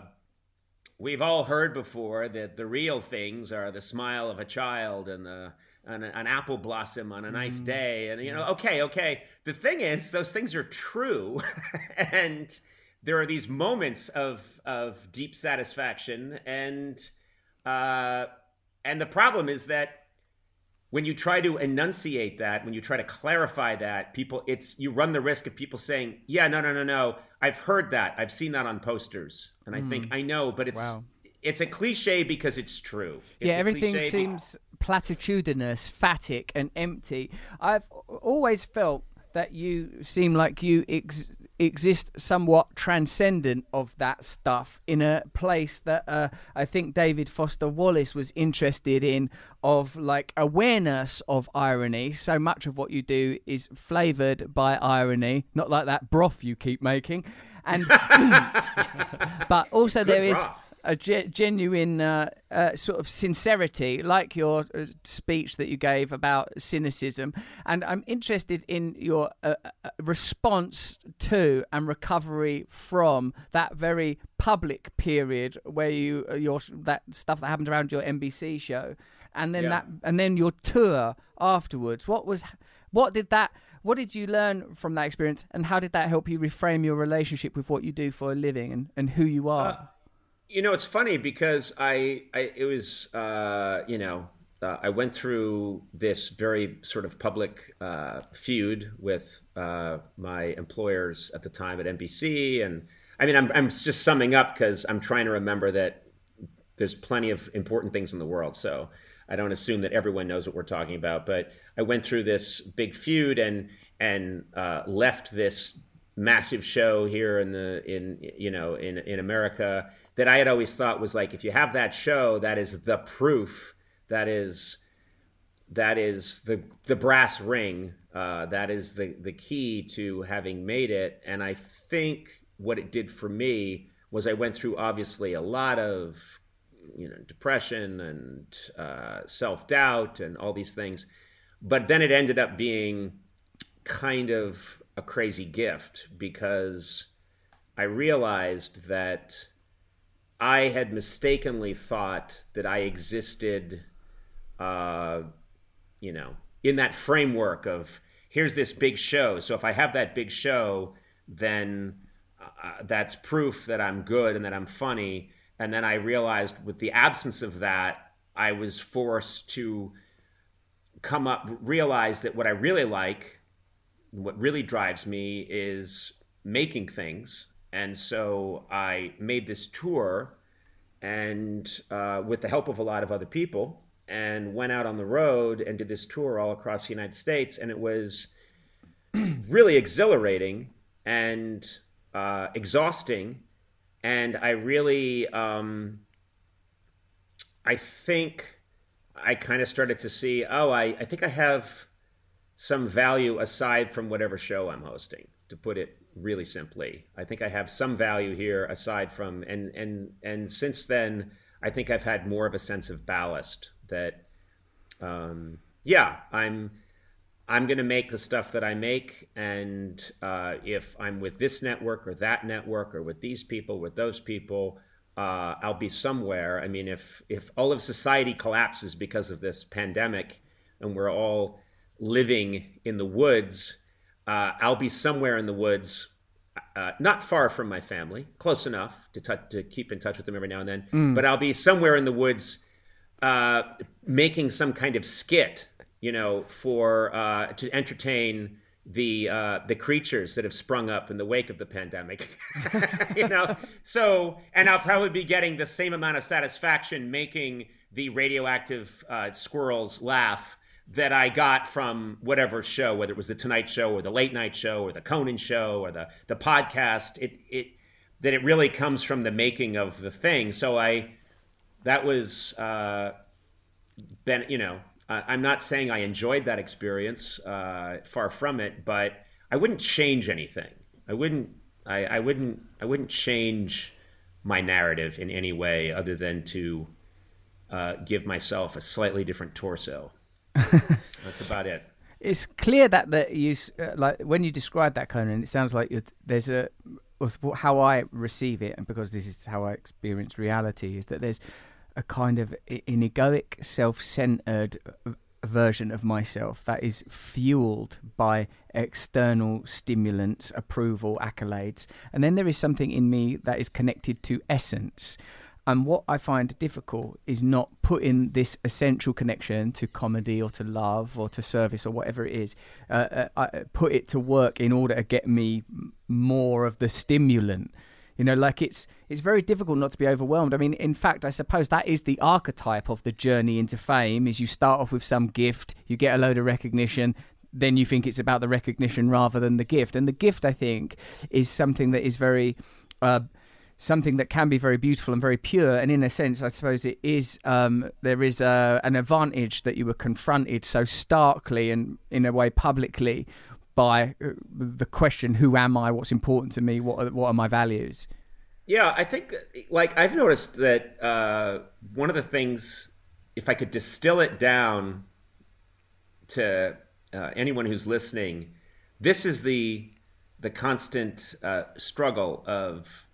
we've all heard before that the real things are the smile of a child and the an, an apple blossom on a nice mm. day. And, you know, okay, okay. The thing is, those things are true. and there are these moments of, of deep satisfaction. And, uh, and the problem is that when you try to enunciate that, when you try to clarify that, people, it's, you run the risk of people saying, yeah, no, no, no, no. I've heard that. I've seen that on posters. And I mm. think I know, but it's, wow it's a cliche because it's true. It's yeah, everything seems platitudinous, phatic, and empty. I've always felt that you seem like you ex- exist somewhat transcendent of that stuff in a place that uh, I think David Foster Wallace was interested in of like awareness of irony. So much of what you do is flavored by irony, not like that broth you keep making. And but also Good there is broth a ge- genuine uh, uh, sort of sincerity, like your uh, speech that you gave about cynicism. And I'm interested in your uh, uh, response to and recovery from that very public period where you uh, your that stuff that happened around your NBC show, and then yeah. that and then your tour afterwards. What was what did that what did you learn from that experience and how did that help you reframe your relationship with what you do for a living and, and who you are you know, it's funny because I, I it was, uh, you know, uh, I went through this very sort of public uh, feud with uh, my employers at the time at NBC, and I mean, I'm I'm just summing up because I'm trying to remember that there's plenty of important things in the world, so I don't assume that everyone knows what we're talking about. But I went through this big feud and and uh, left this massive show here in the in you know in in America that I had always thought was like if you have that show, that is the proof. That is that is the the brass ring. Uh, that is the the key to having made it. And I think what it did for me was I went through obviously a lot of you know depression and uh, self doubt and all these things, but then it ended up being kind of a crazy gift because I realized that I had mistakenly thought that I existed, uh, you know, in that framework of here's this big show. So if I have that big show, then uh, that's proof that I'm good and that I'm funny. And then I realized with the absence of that, I was forced to come up, realize that what I really like, what really drives me is making things and so I made this tour and uh, with the help of a lot of other people and went out on the road and did this tour all across the United States. And it was really exhilarating and uh, exhausting. And I really, um, I think I kind of started to see, oh, I, I think I have some value aside from whatever show I'm hosting, to put it really simply. I think I have some value here aside from and and and since then I think I've had more of a sense of ballast that um, yeah, I'm I'm going to make the stuff that I make and uh, if I'm with this network or that network or with these people with those people uh, I'll be somewhere. I mean if if all of society collapses because of this pandemic and we're all living in the woods uh, I'll be somewhere in the woods, uh, not far from my family, close enough to, t- to keep in touch with them every now and then. Mm. But I'll be somewhere in the woods uh, making some kind of skit, you know, for uh, to entertain the uh, the creatures that have sprung up in the wake of the pandemic. you know, so and I'll probably be getting the same amount of satisfaction making the radioactive uh, squirrels laugh that I got from whatever show, whether it was the Tonight Show or the Late Night Show or the Conan Show or the the podcast, it it that it really comes from the making of the thing. So I that was uh, ben, you know, I'm not saying I enjoyed that experience, uh, far from it, but I wouldn't change anything. I wouldn't. I, I wouldn't. I wouldn't change my narrative in any way other than to uh, give myself a slightly different torso. That's about it. It's clear that that you uh, like when you describe that Conan, it sounds like there's a how I receive it, and because this is how I experience reality, is that there's a kind of an egoic, self-centered version of myself that is fueled by external stimulants, approval, accolades, and then there is something in me that is connected to essence. And what I find difficult is not putting this essential connection to comedy or to love or to service or whatever it is, uh, uh, put it to work in order to get me more of the stimulant. You know, like it's it's very difficult not to be overwhelmed. I mean, in fact, I suppose that is the archetype of the journey into fame: is you start off with some gift, you get a load of recognition, then you think it's about the recognition rather than the gift. And the gift, I think, is something that is very uh, something that can be very beautiful and very pure. And in a sense, I suppose it is. Um, there is a, an advantage that you were confronted so starkly and in a way publicly by uh, the question, "Who am I? What's important to me? What are, what are my values?" Yeah, I think like I've noticed that uh, one of the things, if I could distill it down to uh, anyone who's listening, this is the the constant uh, struggle of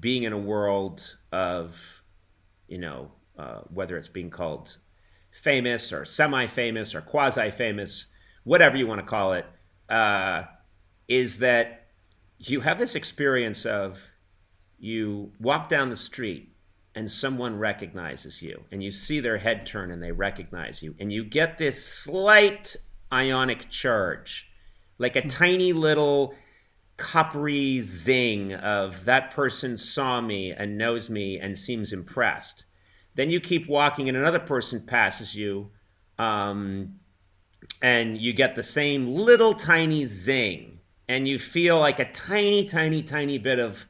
being in a world of, you know, uh, whether it's being called famous or semi-famous or quasi-famous, whatever you want to call it, uh, is that you have this experience of you walk down the street and someone recognizes you and you see their head turn and they recognize you and you get this slight ionic charge like a hmm. tiny little coppery zing of that person saw me and knows me and seems impressed. Then you keep walking and another person passes you, um, and you get the same little tiny zing, and you feel like a tiny, tiny, tiny bit of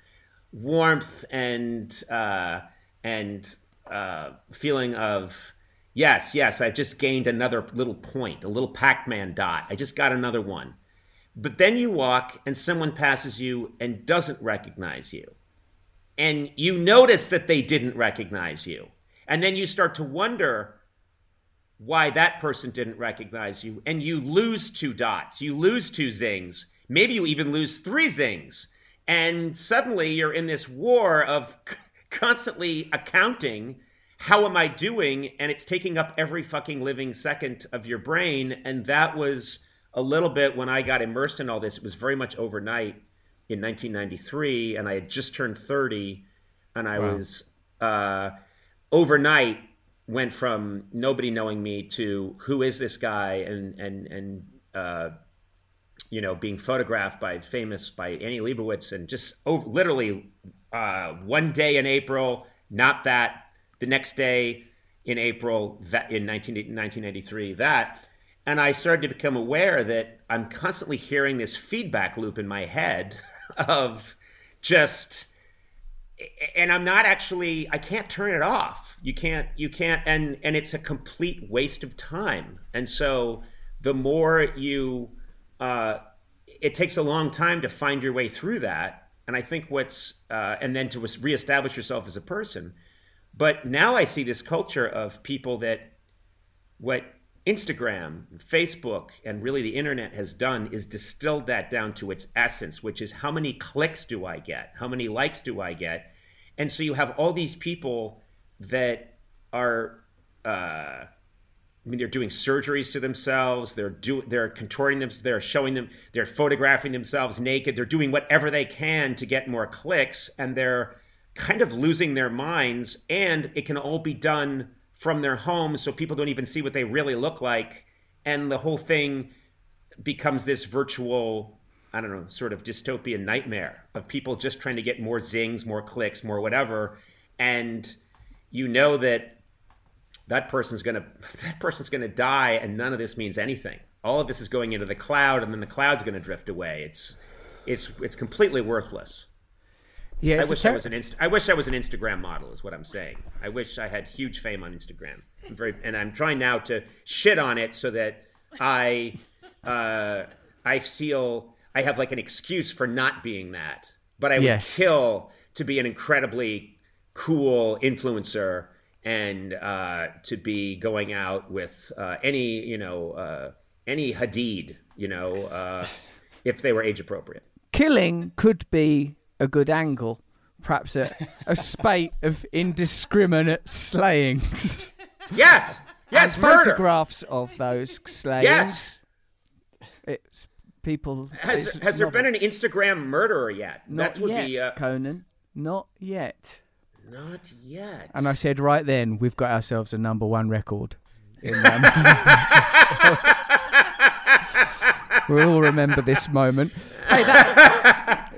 warmth and uh, and uh, feeling of yes, yes, I've just gained another little point, a little Pac-Man dot. I just got another one but then you walk and someone passes you and doesn't recognize you. And you notice that they didn't recognize you. And then you start to wonder why that person didn't recognize you. And you lose two dots, you lose two zings. Maybe you even lose three zings. And suddenly you're in this war of constantly accounting how am I doing? And it's taking up every fucking living second of your brain. And that was a little bit when I got immersed in all this. It was very much overnight in 1993, and I had just turned 30, and I wow. was uh, overnight went from nobody knowing me to who is this guy, and and and uh, you know being photographed by famous by Annie Leibovitz, and just over, literally uh, one day in April, not that. The next day in April, that in 19, 1993, that and I started to become aware that I'm constantly hearing this feedback loop in my head of just and I'm not actually I can't turn it off. You can't you can't and and it's a complete waste of time. And so the more you uh it takes a long time to find your way through that. And I think what's uh and then to reestablish yourself as a person. But now I see this culture of people that what Instagram, Facebook, and really the internet has done is distilled that down to its essence, which is how many clicks do I get? How many likes do I get? And so you have all these people that are, uh, I mean, they're doing surgeries to themselves. They're do they're contorting them. They're showing them. They're photographing themselves naked. They're doing whatever they can to get more clicks, and they're kind of losing their minds. And it can all be done from their homes so people don't even see what they really look like. And the whole thing becomes this virtual i don't know sort of dystopian nightmare of people just trying to get more zings more clicks more whatever. And you know that that person's going to that person's going to die and none of this means anything. All of this is going into the cloud and then the cloud's going to drift away. It's it's it's completely worthless Yeah, I wish ter- I was an inst- I wish I was an Instagram model. Is what I'm saying. I wish I had huge fame on Instagram. I'm very, and I'm trying now to shit on it so that I, uh, I feel I have like an excuse for not being that. But I would Yes. kill to be an incredibly cool influencer and uh, to be going out with uh, any you know uh, any Hadid you know uh, if they were age appropriate. killing could be a good angle. Perhaps a, a spate of indiscriminate slayings. Yes, yes, and murder. photographs of those slayings. Yes. It's people. Has, it's has there been an Instagram murderer yet? Not that would yet, be uh, Conan. Not yet. not yet. And I said right then, we've got ourselves a number one record. In, um, we'll all remember this moment. Hey, that,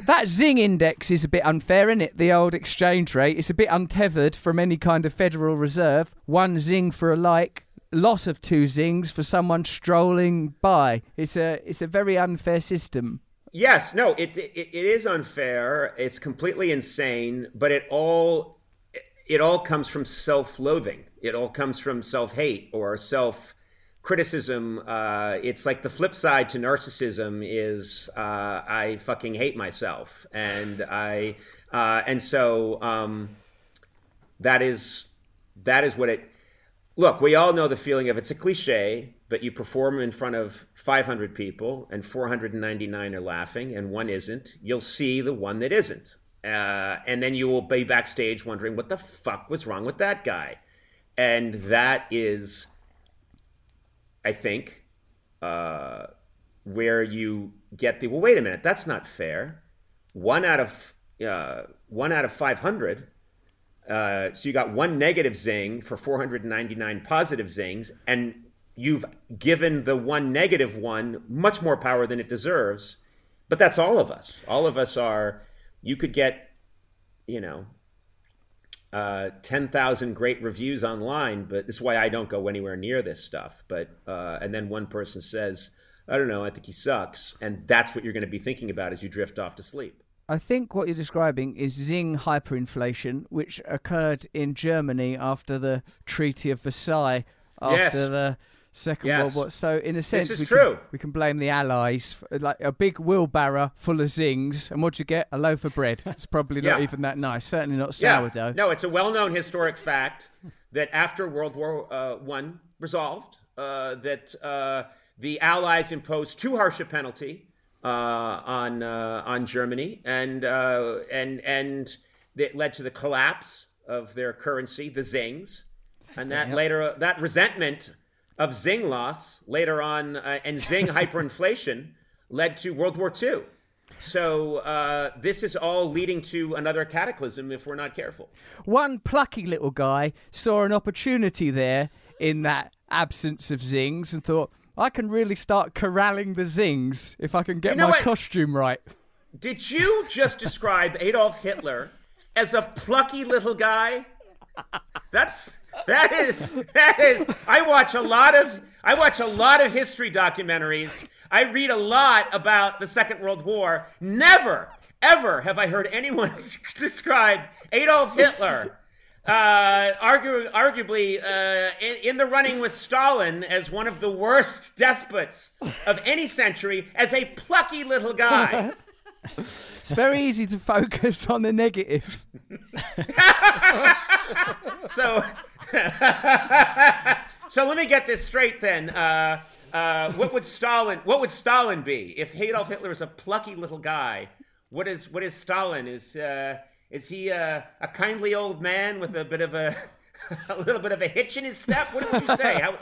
that Zing index is a bit unfair, isn't it? The old exchange rate. It's a bit untethered from any kind of Federal Reserve. One Zing for a like, loss of two Zings for someone strolling by. It's a, it's a very unfair system. Yes, no, it, it it is unfair. It's completely insane, but it all it all comes from self-loathing. It all comes from self-hate or self criticism. Uh, it's like the flip side to narcissism is uh, I fucking hate myself, and I uh, and so um, that is that is what it. Look, we all know the feeling of it's a cliche, but you perform in front of 500 people and 499 are laughing and one isn't. You'll see the one that isn't. Uh, and then you will be backstage wondering what the fuck was wrong with that guy. And that is, I think, uh, where you get the well. Wait a minute, that's not fair. One out of uh, one out of 500 uh, so you got one negative zing for 499 positive zings, and you've given the one negative one much more power than it deserves. But that's all of us. All of us are. You could get, you know, uh, 10,000 great reviews online, but this is why I don't go anywhere near this stuff. But uh, and then one person says, "I don't know, I think he sucks," and that's what you're going to be thinking about as you drift off to sleep. I think what you're describing is Zing hyperinflation, which occurred in Germany after the Treaty of Versailles, after Yes. the Second Yes. World War. So, in a sense, we, true. Can, we can blame the Allies, for, like a big wheelbarrow full of Zings, and what'd you get? A loaf of bread. It's probably not Yeah. even that nice. Certainly not sourdough. No, it's a well-known historic fact that after World War uh, One resolved, uh, that uh, the Allies imposed too harsh a penalty uh, on uh, on Germany, and uh, and and it led to the collapse of their currency, the Zings, and that later that resentment of Zing loss later on uh, and Zing hyperinflation led to World War II. So uh, this is all leading to another cataclysm if we're not careful. One plucky little guy saw an opportunity there in that absence of Zings and thought, I can really start corralling the Zings if I can get You know my what? costume right. Did you just describe Adolf Hitler as a plucky little guy? That's that is that is I watch a lot of I watch a lot of history documentaries. I read a lot about the Second World War. Never ever have I heard anyone describe Adolf Hitler uh, argu- arguably uh, in, in the running with Stalin as one of the worst despots of any century as a plucky little guy. It's very easy to focus on the negative. so so let me get this straight then. Uh, uh, what would stalin what would stalin be? If adolf hitler is a plucky little guy what is what is stalin? Is uh, is he uh, a kindly old man with a bit of a a little bit of a hitch in his step? What would you say? How,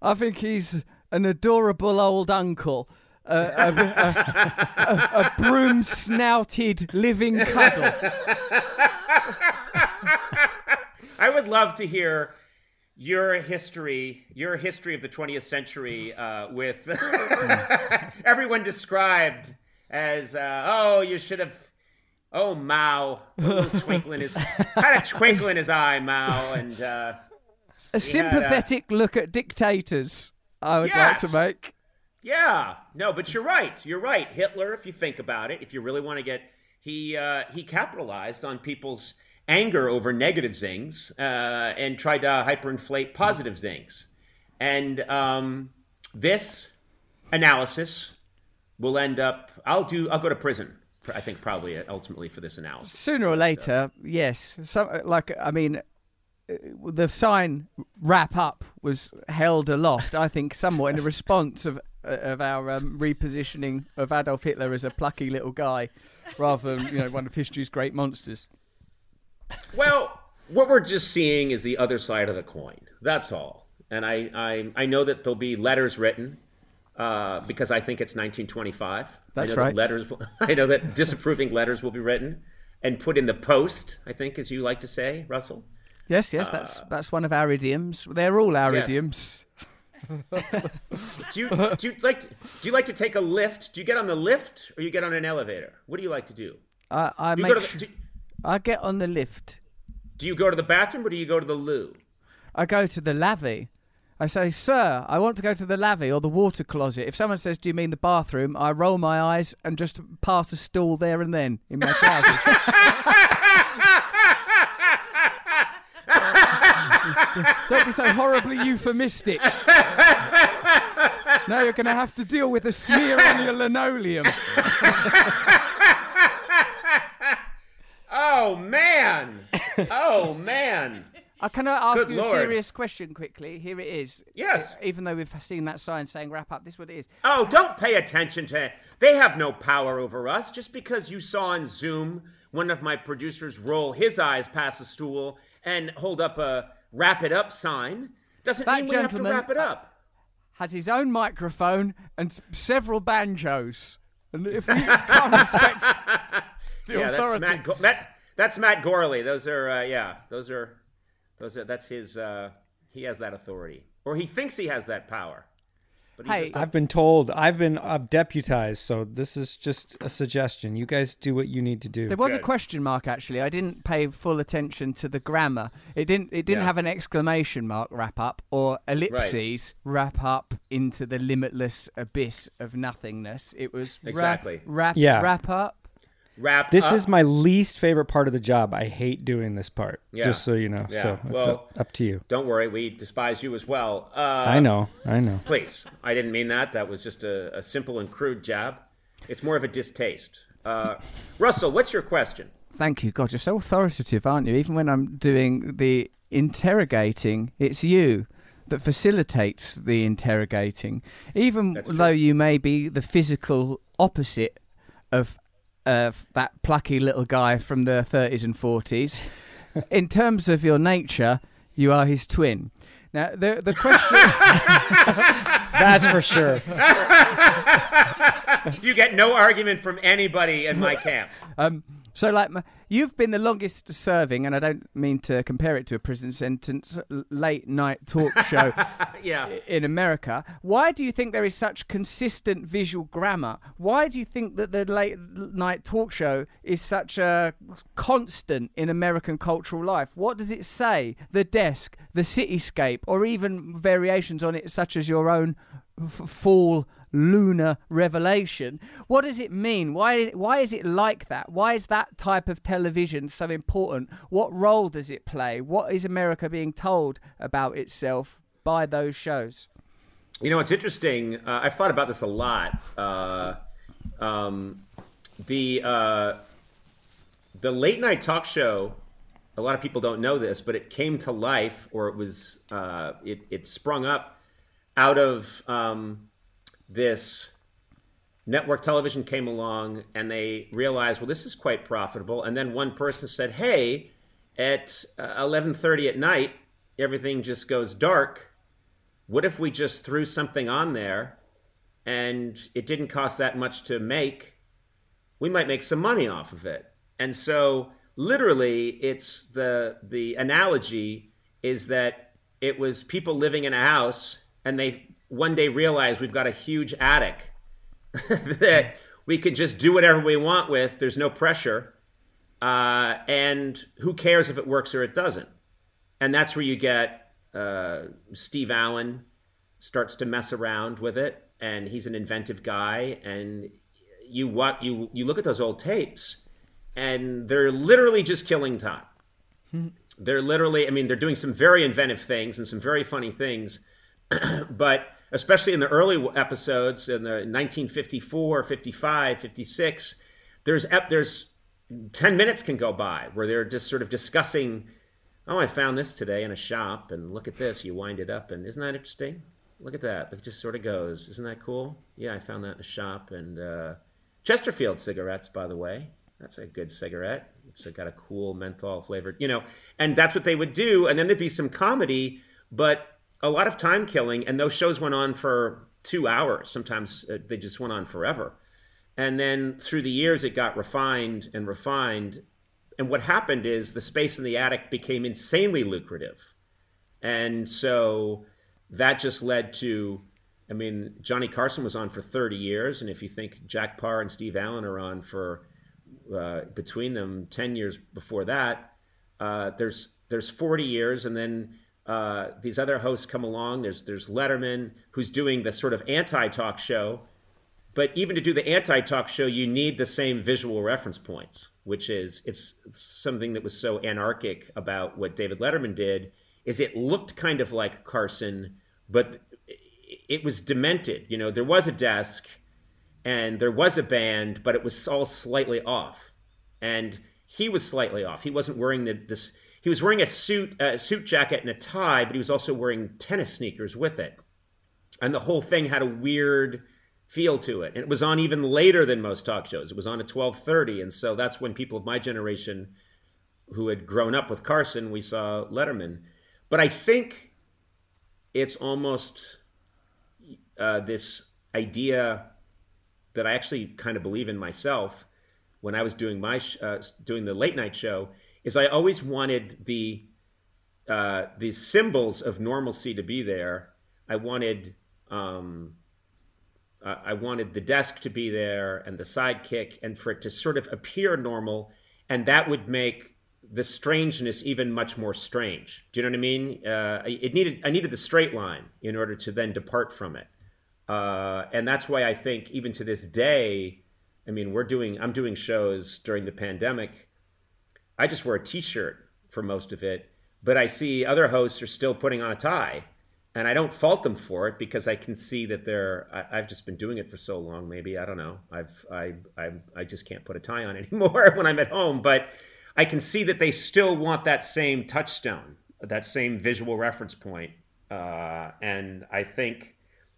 I think he's an adorable old uncle. Uh, a, a, a, a broom snouted living cuddle. i would love to hear your history, your history of the 20th century, uh, with everyone described as, uh, oh, you should have, oh, Mao, a twinkle in his, had a twinkle in his eye, Mao, and uh, A sympathetic look at dictators, I would like to make. Yeah, no, but you're right, you're right. Hitler, if you think about it, if you really want to get he uh, he capitalized on people's anger over negative zings uh, and tried to hyperinflate positive zings. And um, this analysis will end up. I'll do. I'll go to prison. I think probably ultimately for this analysis. Sooner or later, yes. So, like, I mean, the sign "wrap up" was held aloft. I think somewhat in a response of of our um, repositioning of Adolf Hitler as a plucky little guy, rather than you know one of history's great monsters. Well, what we're just seeing is the other side of the coin. That's all. And I I, I know that there'll be letters written uh, because I think it's 1925. That's I know right. That letters. I know that disapproving letters will be written and put in the post. I think, as you like to say, Russell. Yes, yes, that's that's one of our idioms. They're all our Uh, yes. idioms. Do you do you like to, do you like to take a lift? Do you get on the lift or you get on an elevator? What do you like to do? I, I Do make the, do, I get on the lift. do you go to the bathroom or do you go to the loo? I go to the lavvy. I say, "Sir, I want to go to the lavvy or the water closet." If someone says, "Do you mean the bathroom?" I roll my eyes and just pass a stool there and then in my trousers. Don't be so horribly euphemistic. now you're going to have to deal with a smear on your linoleum. Oh man! Oh man! Uh, can I ask Good you Lord. a serious question quickly? Here it is. Yes. Even though we've seen that sign saying wrap up, this is what it is. Oh, don't pay attention to it. They have no power over us. Just because you saw on Zoom one of my producers roll his eyes past a stool and hold up a wrap it up sign doesn't That mean we have to wrap it up. Has his own microphone and several banjos. And if you can't respect the yeah, that's Matt. Go- that, that's Matt Gorley. Those are uh, yeah. Those are those are that's his. Uh, he has that authority, or he thinks he has that power. But Hey, I've been told, I've been uh, deputized, so this is just a suggestion. You guys do what you need to do. there was a question mark actually. I didn't pay full attention to the grammar. It didn't. It didn't Yeah. have an exclamation mark wrap up or ellipses wrap up into the limitless abyss of nothingness. It was wrap- Exactly. wrap Yeah. wrap up. Wrap. This up. is my least favorite part of the job. I hate doing this part. Yeah. Just so you know. Yeah. So it's Well- up, up to you. Don't worry, we despise you as well. Uh, I know. I know. Please, I didn't mean that. That was just a, a simple and crude jab. It's more of a distaste. Uh, Russell, what's your question? Thank you. God, you're so authoritative, aren't you? Even when I'm doing the interrogating, it's you that facilitates the interrogating. Even though you may be the physical opposite of of that plucky little guy from the 30s and 40s, in terms of your nature, you are his twin. Now, the the question. That's for sure. You get no argument from anybody in my camp. Um, so, like, you've been the longest serving, and I don't mean to compare it to a prison sentence, late night talk show Yeah. in America. Why do you think there is such consistent visual grammar? Why do you think that the late night talk show is such a constant in American cultural life? What does it say? The desk, the cityscape, or even variations on it, such as your own f- fall lunar revelation. What does it mean? Why why is it like that? Why is that type of television so important? What role does it play? What is America being told about itself by those shows? You know, it's interesting. Uh, I've thought about this a lot. Uh, um, the uh, the late night talk show. A lot of people don't know this, but it came to life, or it was uh, it, it sprung up out of um, this network television came along and they realized well this is quite profitable. And then one person said hey at uh, 11:30 at night everything just goes dark. What if we just threw something on there and it didn't cost that much to make? We might make some money off of it. And so literally it's the the analogy is that it was people living in a house and they one day realize we've got a huge attic that we could just do whatever we want with there's no pressure uh, and who cares if it works or it doesn't and that's where you get uh, Steve Allen starts to mess around with it, and he's an inventive guy. And you what you you look at those old tapes, and they're literally just killing time. they're literally, I mean, they're doing some very inventive things and some very funny things, but especially in the early episodes in the 1954, 55, 56, there's there's 10 minutes can go by where they're just sort of discussing, oh, I found this today in a shop, and look at this. You wind it up, and isn't that interesting? Look at that. It just sort of goes. Isn't that cool? Yeah, I found that in a shop. And uh, Chesterfield cigarettes, by the way. That's a good cigarette. It's got a cool menthol flavor, you know. And that's what they would do. And then there'd be some comedy, but a lot of time killing. And those shows went on for two hours. Sometimes uh, they just went on forever. And then through the years, it got refined and refined. And what happened is the space in the attic became insanely lucrative. And so that just led to, I mean, Johnny Carson was on for 30 years. And if you think Jack Paar and Steve Allen are on for, uh, between them, 10 years before that, uh, there's, there's 40 years. And then uh, these other hosts come along. There's, there's Letterman, who's doing the sort of anti talk show but even to do the anti-talk show, you need the same visual reference points, which is it's something that was so anarchic about what David Letterman did. Is it looked kind of like Carson, but it was demented. You know, there was a desk and there was a band, but it was all slightly off. And he was slightly off. He wasn't wearing the this. He was wearing a suit, a suit jacket, and a tie, but he was also wearing tennis sneakers with it. And the whole thing had a weird feel to it. And it was on even later than most talk shows. It was on at 12:30 and so that's when people of my generation who had grown up with Carson, we saw Letterman. But I think it's almost uh, this idea that I actually kind of believe in myself when I was doing my sh- uh, doing the late night show is I always wanted the uh, the symbols of normalcy to be there. I wanted um, uh, I wanted the desk to be there and the sidekick and for it to sort of appear normal. And that would make the strangeness even much more strange. Do you know what I mean? Uh, it needed I needed the straight line in order to then depart from it. Uh, and that's why I think even to this day, I mean, we're doing I'm doing shows during the pandemic. I just wear a t-shirt for most of it, but I see other hosts are still putting on a tie and I don't fault them for it because I can see that they're. I, have just been doing it for so long. Maybe I don't know. I've I I I just can't put a tie on anymore when I'm at home. But I can see that they still want that same touchstone, that same visual reference point, uh, and I think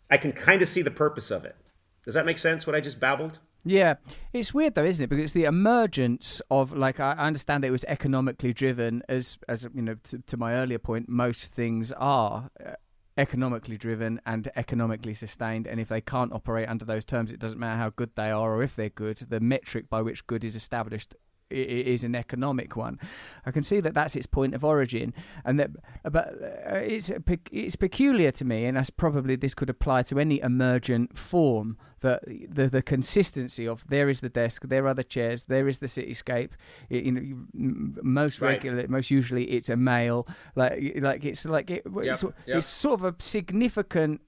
I can kind of see the purpose of it. Does that make sense? What I just babbled? Yeah, it's weird though, isn't it? Because it's the emergence of like I understand it was economically driven, as as you know, to, to my earlier point, most things are uh, economically driven and economically sustained. And if they can't operate under those terms, it doesn't matter how good they are or if they're good. The metric by which good is established is an economic one. I can see that that's its point of origin, and that but uh, it's it's peculiar to me, and that's probably this could apply to any emergent form. That the the consistency of there is the desk, there are the chairs, there is the cityscape. It, you know, most right. regular, most usually it's a male. Like like it's like it, yep, it's, yep. it's sort of a significant,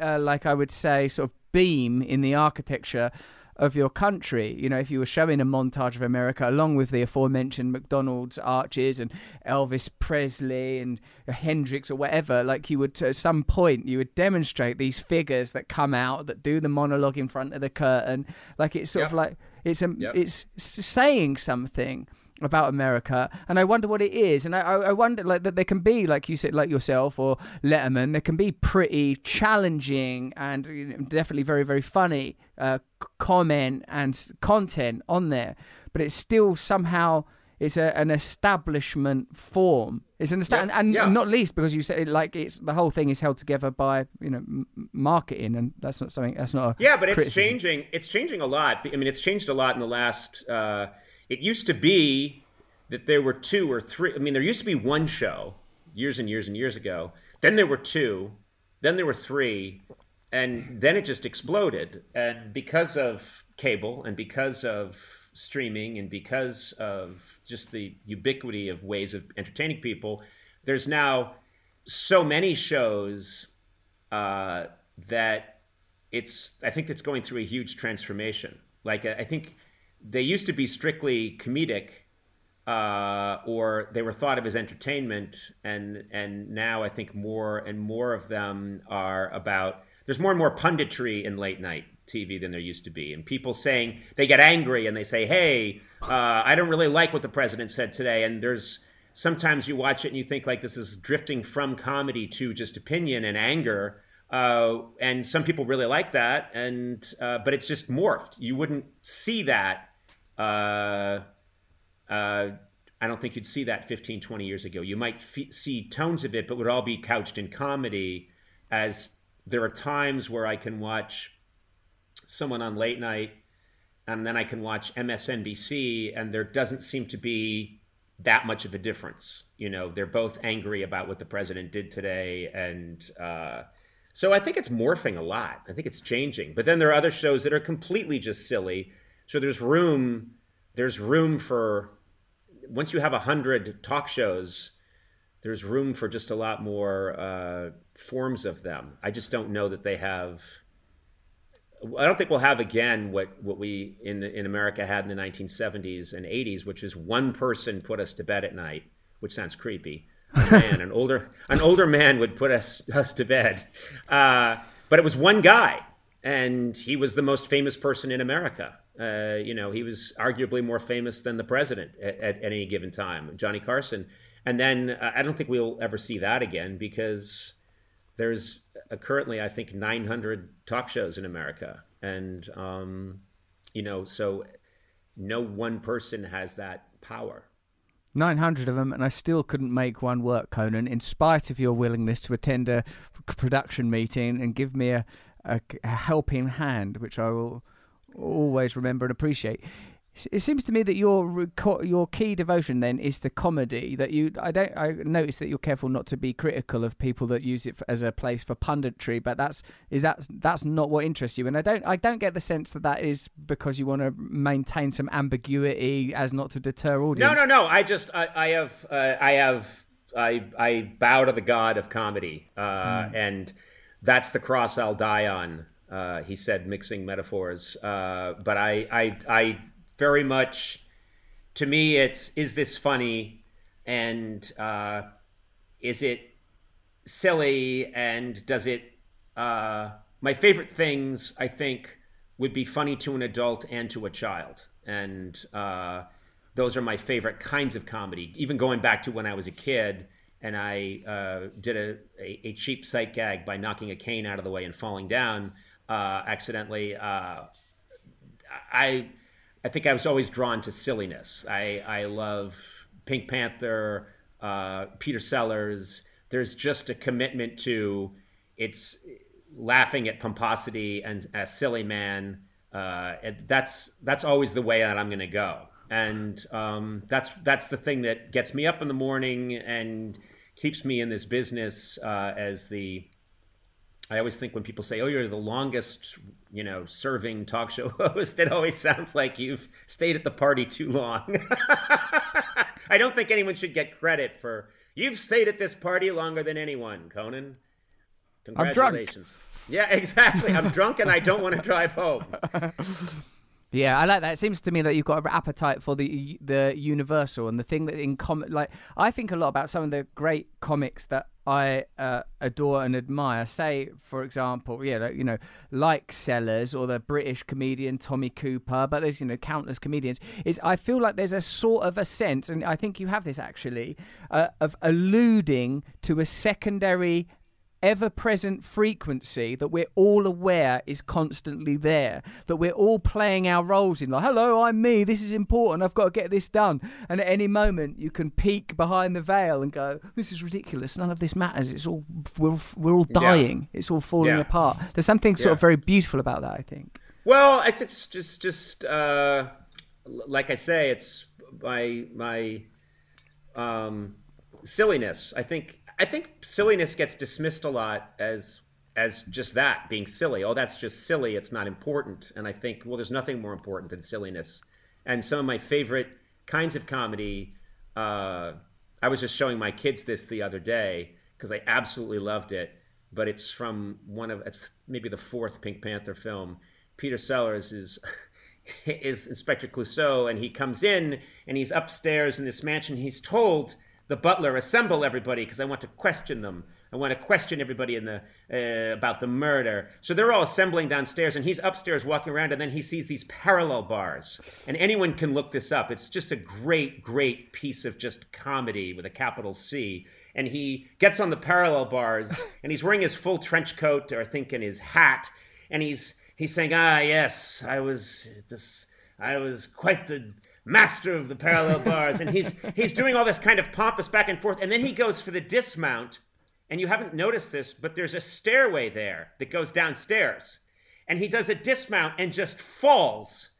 uh, like I would say, sort of beam in the architecture of your country. You know, if you were showing a montage of America along with the aforementioned McDonald's arches and Elvis Presley and Hendrix or whatever, like you would at some point you would demonstrate these figures that come out that do the monologue in front of the curtain. Like it's sort yep. of like it's um, a, yep. it's saying something about America, and I wonder what it is. And I, I wonder like that there can be, like you said, like yourself or Letterman, there can be pretty challenging and definitely very very funny uh, comment and content on there, but it's still somehow it's a, an establishment form. It's an esta- and, yeah. not least because you said like it's the whole thing is held together by you know m- marketing, and that's not something that's not. yeah, but criticism. it's changing. It's changing a lot. I mean, it's changed a lot in the last. Uh, it used to be that there were two or three. I mean, there used to be one show years and years and years ago. Then there were two. Then there were three. And then it just exploded. And because of cable and because of streaming and because of just the ubiquity of ways of entertaining people, there's now so many shows uh, that it's, I think it's going through a huge transformation. Like, I think they used to be strictly comedic, uh, or they were thought of as entertainment, and and now I think more and more of them are about. There's more and more punditry in late night TV than there used to be, and people saying they get angry and they say, "Hey, uh, I don't really like what the president said today," and there's sometimes you watch it and you think like this is drifting from comedy to just opinion and anger. Uh, and some people really like that, and uh, but it's just morphed. You wouldn't see that. Uh, uh I don't think you'd see that 15, 20 years ago. You might f- see tones of it, but would all be couched in comedy. As there are times where I can watch someone on late night, and then I can watch MSNBC, and there doesn't seem to be that much of a difference. You know, they're both angry about what the president did today, and uh, so I think it's morphing a lot. I think it's changing. But then there are other shows that are completely just silly. So there's room. There's room for once you have a hundred talk shows. There's room for just a lot more uh, forms of them. I just don't know that they have I don't think we'll have again what, what we in the, in America had in the 1970s and 80s, which is one person put us to bed at night, which sounds creepy. A man, an older an older man would put us us to bed, uh, but it was one guy, and he was the most famous person in America. Uh, you know, he was arguably more famous than the president at, at, at any given time, Johnny Carson. And then uh, I don't think we'll ever see that again because there's uh, currently, I think, 900 talk shows in America, and um, you know, so no one person has that power. 900 of them, and I still couldn't make one work, Conan, in spite of your willingness to attend a production meeting and give me a, a, a helping hand, which I will always remember and appreciate. It seems to me that your your key devotion then is the comedy. That you, I don't, I notice that you're careful not to be critical of people that use it as a place for punditry. But that's is that that's not what interests you. And I don't, I don't get the sense that that is because you want to maintain some ambiguity as not to deter audience. No, no, no. I just, I, I have, uh, I have, I, I bow to the god of comedy, uh, mm. and that's the cross I'll die on. Uh, he said, mixing metaphors. Uh, but I, I, I very much to me it's is this funny? And uh, is it silly? And does it uh, my favorite things i think would be funny to an adult and to a child. And uh, those are my favorite kinds of comedy. Even going back to when i was a kid and i uh, did a, a, a, cheap sight gag by knocking a cane out of the way and falling down uh, accidentally uh, i I think I was always drawn to silliness. I, I love Pink Panther, uh, Peter Sellers. There's just a commitment to it's laughing at pomposity and a silly man. Uh, that's that's always the way that I'm going to go, and um, that's that's the thing that gets me up in the morning and keeps me in this business uh, as the I always think when people say, "Oh, you're the longest, you know, serving talk show host," it always sounds like you've stayed at the party too long. I don't think anyone should get credit for you've stayed at this party longer than anyone, Conan. Congratulations. Yeah, exactly. I'm drunk and I don't want to drive home. Yeah, I like that. It seems to me that you've got an appetite for the the universal and the thing that in comic. Like I think a lot about some of the great comics that I uh, adore and admire. Say, for example, yeah, you know, like Sellers or the British comedian Tommy Cooper, but there's you know countless comedians. Is I feel like there's a sort of a sense, and I think you have this actually, uh, of alluding to a secondary ever present frequency that we're all aware is constantly there. That we're all playing our roles in, like, hello, I'm me, this is important, I've got to get this done. And at any moment, you can peek behind the veil and go, this is ridiculous, none of this matters, it's all, we're, we're all dying, yeah. it's all falling yeah. apart. There's something sort yeah. of very beautiful about that, I think. Well, it's just, just, uh, like I say, it's my, my, um, silliness. I think I think silliness gets dismissed a lot as as just that being silly. Oh, that's just silly. It's not important. And I think well, there's nothing more important than silliness. And some of my favorite kinds of comedy. Uh, I was just showing my kids this the other day because I absolutely loved it. But it's from one of it's maybe the fourth Pink Panther film. Peter Sellers is is Inspector Clouseau, and he comes in and he's upstairs in this mansion. He's told the butler, "Assemble everybody, because I want to question them. I want to question everybody in the uh, about the murder." So they're all assembling downstairs, and he's upstairs walking around, and then he sees these parallel bars. And anyone can look this up. It's just a great, great piece of just comedy with a capital C. And he gets on the parallel bars, and he's wearing his full trench coat, or I think in his hat, and he's he's saying, "Ah, yes, I was this, I was quite the master of the parallel bars," and he's he's doing all this kind of pompous back and forth, and then he goes for the dismount, and you haven't noticed this, but there's a stairway there that goes downstairs, and he does a dismount and just falls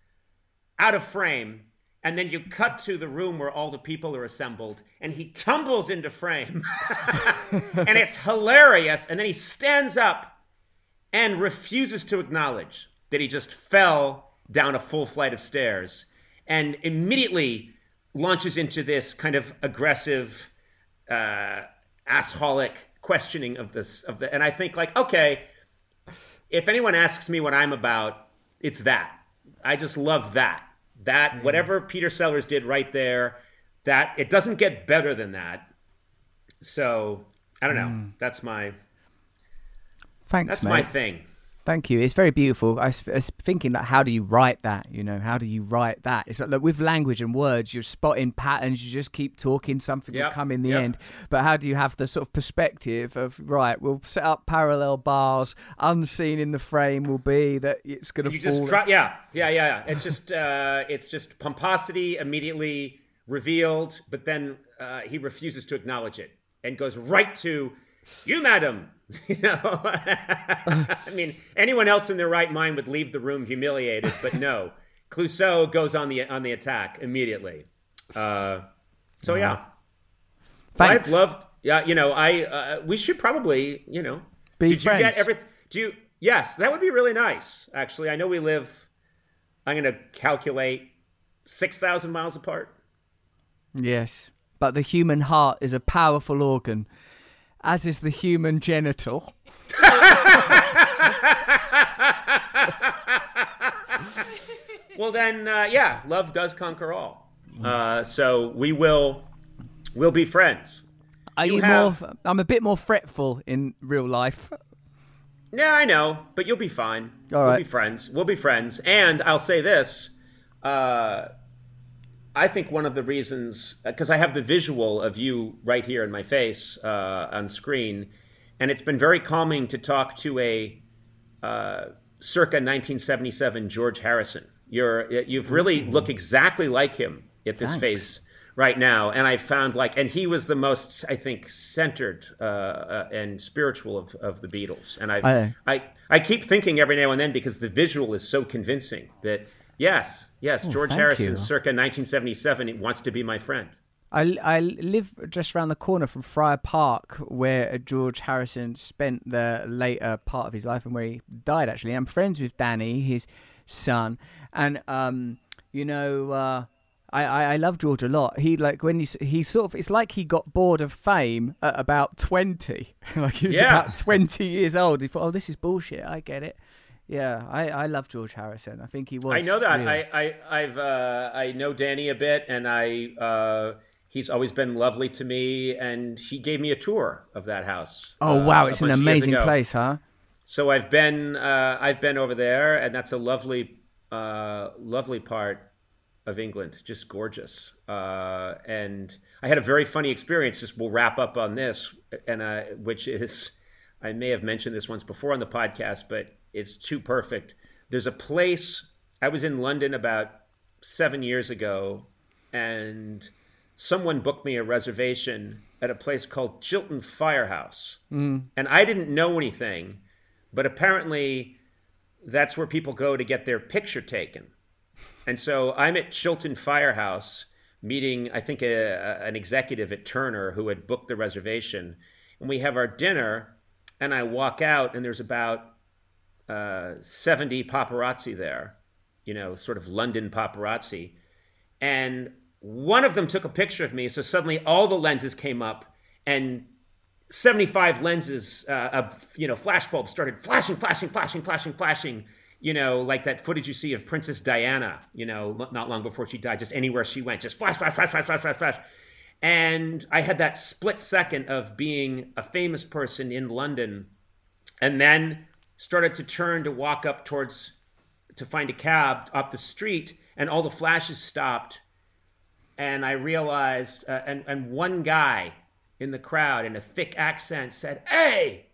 out of frame. And then you cut to the room where all the people are assembled, and he tumbles into frame. and it's hilarious. And then he stands up and refuses to acknowledge that he just fell down a full flight of stairs and immediately launches into this kind of aggressive uh assholic questioning of this of the and i think like okay if anyone asks me what i'm about it's that. I just love that. That whatever peter sellers did right there that it doesn't get better than that. So i don't know. That's my Thanks, that's mate. my thing Thank you. It's very beautiful. I was, I was thinking that how do you write that? You know, how do you write that? It's like look, with language and words, you're spotting patterns. You just keep talking. Something will Yep, come in the yep. end. But how do you have the sort of perspective of right? We'll set up parallel bars. Unseen in the frame will be that it's going to you fall. just drop yeah yeah yeah yeah it's just uh it's just pomposity immediately revealed but then uh he refuses to acknowledge it and goes right to you madam. You know? I mean anyone else in their right mind would leave the room humiliated but no. Clouseau goes on the on the attack immediately. Uh so yeah. Thanks. i've loved yeah you know i uh, we should probably you know. Be did you get everything do you yes that would be really nice actually. I know we live i'm going to calculate 6000 miles apart. Yes, but the human heart is a powerful organ, as is the human genital. well then uh, yeah love does conquer all uh, so we will we'll be friends Are You you, have- more? I'm a bit more fretful in real life. Yeah, I know, but you'll be fine. All we'll right. be friends. We'll be friends. And I'll say this: uh, I think one of the reasons, because I have the visual of you right here in my face uh, on screen, and it's been very calming to talk to a uh, circa 1977 George Harrison. You're you've really look exactly like him at this Thanks. phase right now, and I found like, and he was the most, I think, centered uh, uh, and spiritual of, of the Beatles, and I've, I- I I keep thinking every now and then because the visual is so convincing that yes, yes, George Oh, thank Harrison, you. circa 1977, he wants to be my friend. I, I live just around the corner from Friar Park, where George Harrison spent the later part of his life and where he died. Actually, I'm friends with Danny, his son, and um, you know, uh, I, I I love George a lot. He like when you he sort of it's like he got bored of fame at about twenty, like he was Yeah. about twenty years old. He thought, oh, this is bullshit. I get it. Yeah, I, I love George Harrison. I think he was. I know that. real. I, I I've uh, I know Danny a bit, and I uh, he's always been lovely to me, and he gave me a tour of that house. oh uh, wow, it's an bunch of years amazing place, huh? So I've been uh, I've been over there, and that's a lovely uh, lovely part of England, just gorgeous. Uh, and I had a very funny experience. Just we'll wrap up on this, and uh, which is I may have mentioned this once before on the podcast, but it's too perfect. There's a place I was in London about seven years ago, and someone booked me a reservation at a place called Chiltern Firehouse, mm. and I didn't know anything, but apparently that's where people go to get their picture taken. And so I'm at Chiltern Firehouse meeting, I think, a, a- an executive at Turner who had booked the reservation. And we have our dinner, and I walk out, and there's about uh, 70 paparazzi there, you know, sort of London paparazzi. And one of them took a picture of me. So suddenly all the lenses came up, and 75 lenses uh, of you know flashbulbs started flashing flashing flashing flashing flashing you know, like that footage you see of Princess Diana, you know, not long before she died, just anywhere she went, just flash, flash, flash, flash, flash, flash, flash. And I had that split second of being a famous person in London and then started to turn to walk up towards to find a cab up the street and all the flashes stopped and I realized uh, and and one guy in the crowd in a thick accent said, "Hey,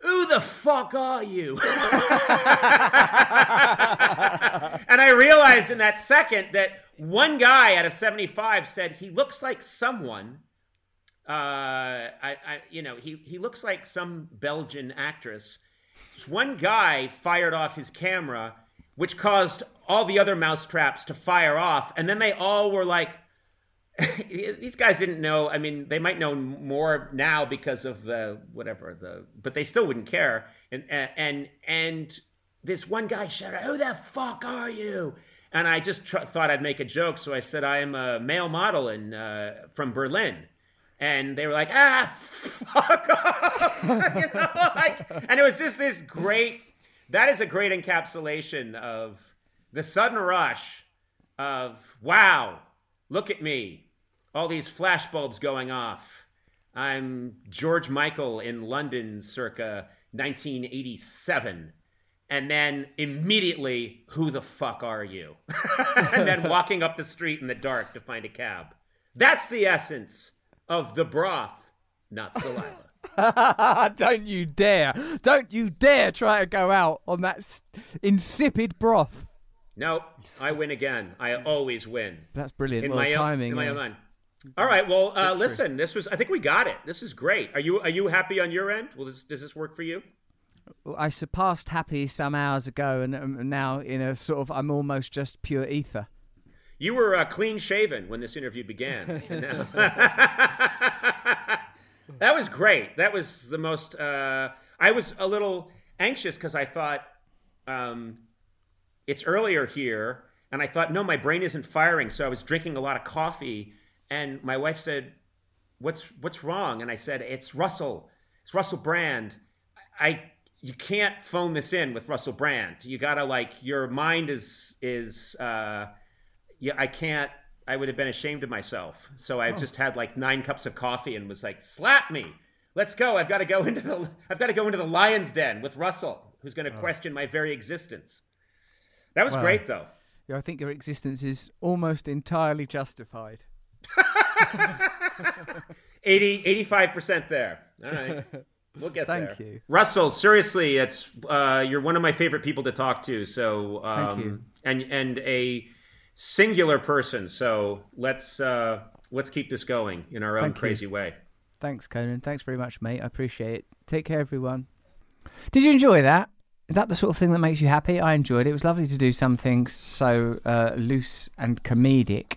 who the fuck are you?" and I realized in that second that one guy out of 75 said he looks like someone uh, I, I, you know, he, he looks like some Belgian actress. Just one guy fired off his camera, which caused all the other mousetraps to fire off, and then they all were like, these guys didn't know. I mean, they might know more now because of the whatever the, but they still wouldn't care. And and and this one guy shouted, "Who the fuck are you?" And I just tr- thought I'd make a joke, so I said, "I am a male model in uh, from Berlin." And they were like, "Ah, fuck off!" you know, like, and it was just this great. That is a great encapsulation of the sudden rush of wow Look at me. All these flashbulbs going off. I'm George Michael in London circa 1987. And then immediately, who the fuck are you? and then walking up the street in the dark to find a cab. That's the essence of the broth, not saliva. Don't you dare. Don't you dare try to go out on that insipid broth. Nope, I win again. I always win. That's brilliant. In well, my own, timing. in my yeah. own mind. All right. Well, uh, listen. This was. I think we got it. This is great. Are you Are you happy on your end? Well, this, does this work for you? I surpassed happy some hours ago, and um, now in a sort of I'm almost just pure ether. You were uh, clean shaven when this interview began. that was great. That was the most. Uh, I was a little anxious because I thought um, it's earlier here, and I thought, no, my brain isn't firing. So I was drinking a lot of coffee, and my wife said, "What's what's wrong?" And I said, "It's Russell. It's Russell Brand. I." You can't phone this in with Russell Brand. You gotta like your mind is is uh, yeah. I can't. I would have been ashamed of myself. So I just had like nine cups of coffee and was like, "Slap me, let's go." I've got to go into the I've got to go into the lion's den with Russell, who's going to question my very existence. That was Wow. great, though. Yeah, I think your existence is almost entirely justified. 80, 85% there. All right. We'll get Thank there. you. Russell, seriously, it's uh, you're one of my favorite people to talk to. So um, Thank you. and and a singular person. So let's uh, let's keep this going in our own Thank you. crazy way. Thanks, Conan. Thanks very much, mate. I appreciate it. Take care, everyone. Did you enjoy that? Is that the sort of thing that makes you happy? I enjoyed it. It was lovely to do something so uh, loose and comedic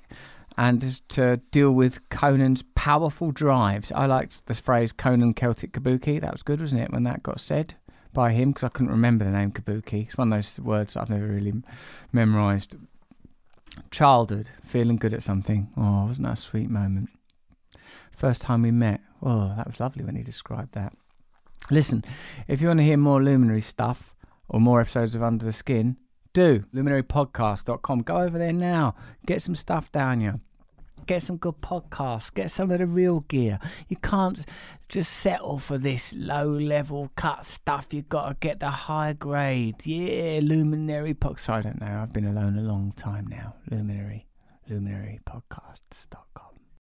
and to deal with Conan's powerful drives. I liked the phrase Conan Celtic Kabuki. That was good, wasn't it, when that got said by him? Because I couldn't remember the name Kabuki. It's one of those words I've never really memorised. Childhood, feeling good at something. Oh, wasn't that a sweet moment? First time we met. Oh, that was lovely when he described that. Listen, if you want to hear more Luminary stuff or more episodes of Under the Skin, do luminarypodcast.com. Go over there now. Get some stuff down here. Get some good podcasts. Get some of the real gear. You can't just settle for this low level cut stuff. You've got to get the high grade. Yeah, Luminary Podcast. I don't know. I've been alone a long time now. Luminary. Luminary Luminarypodcasts.com.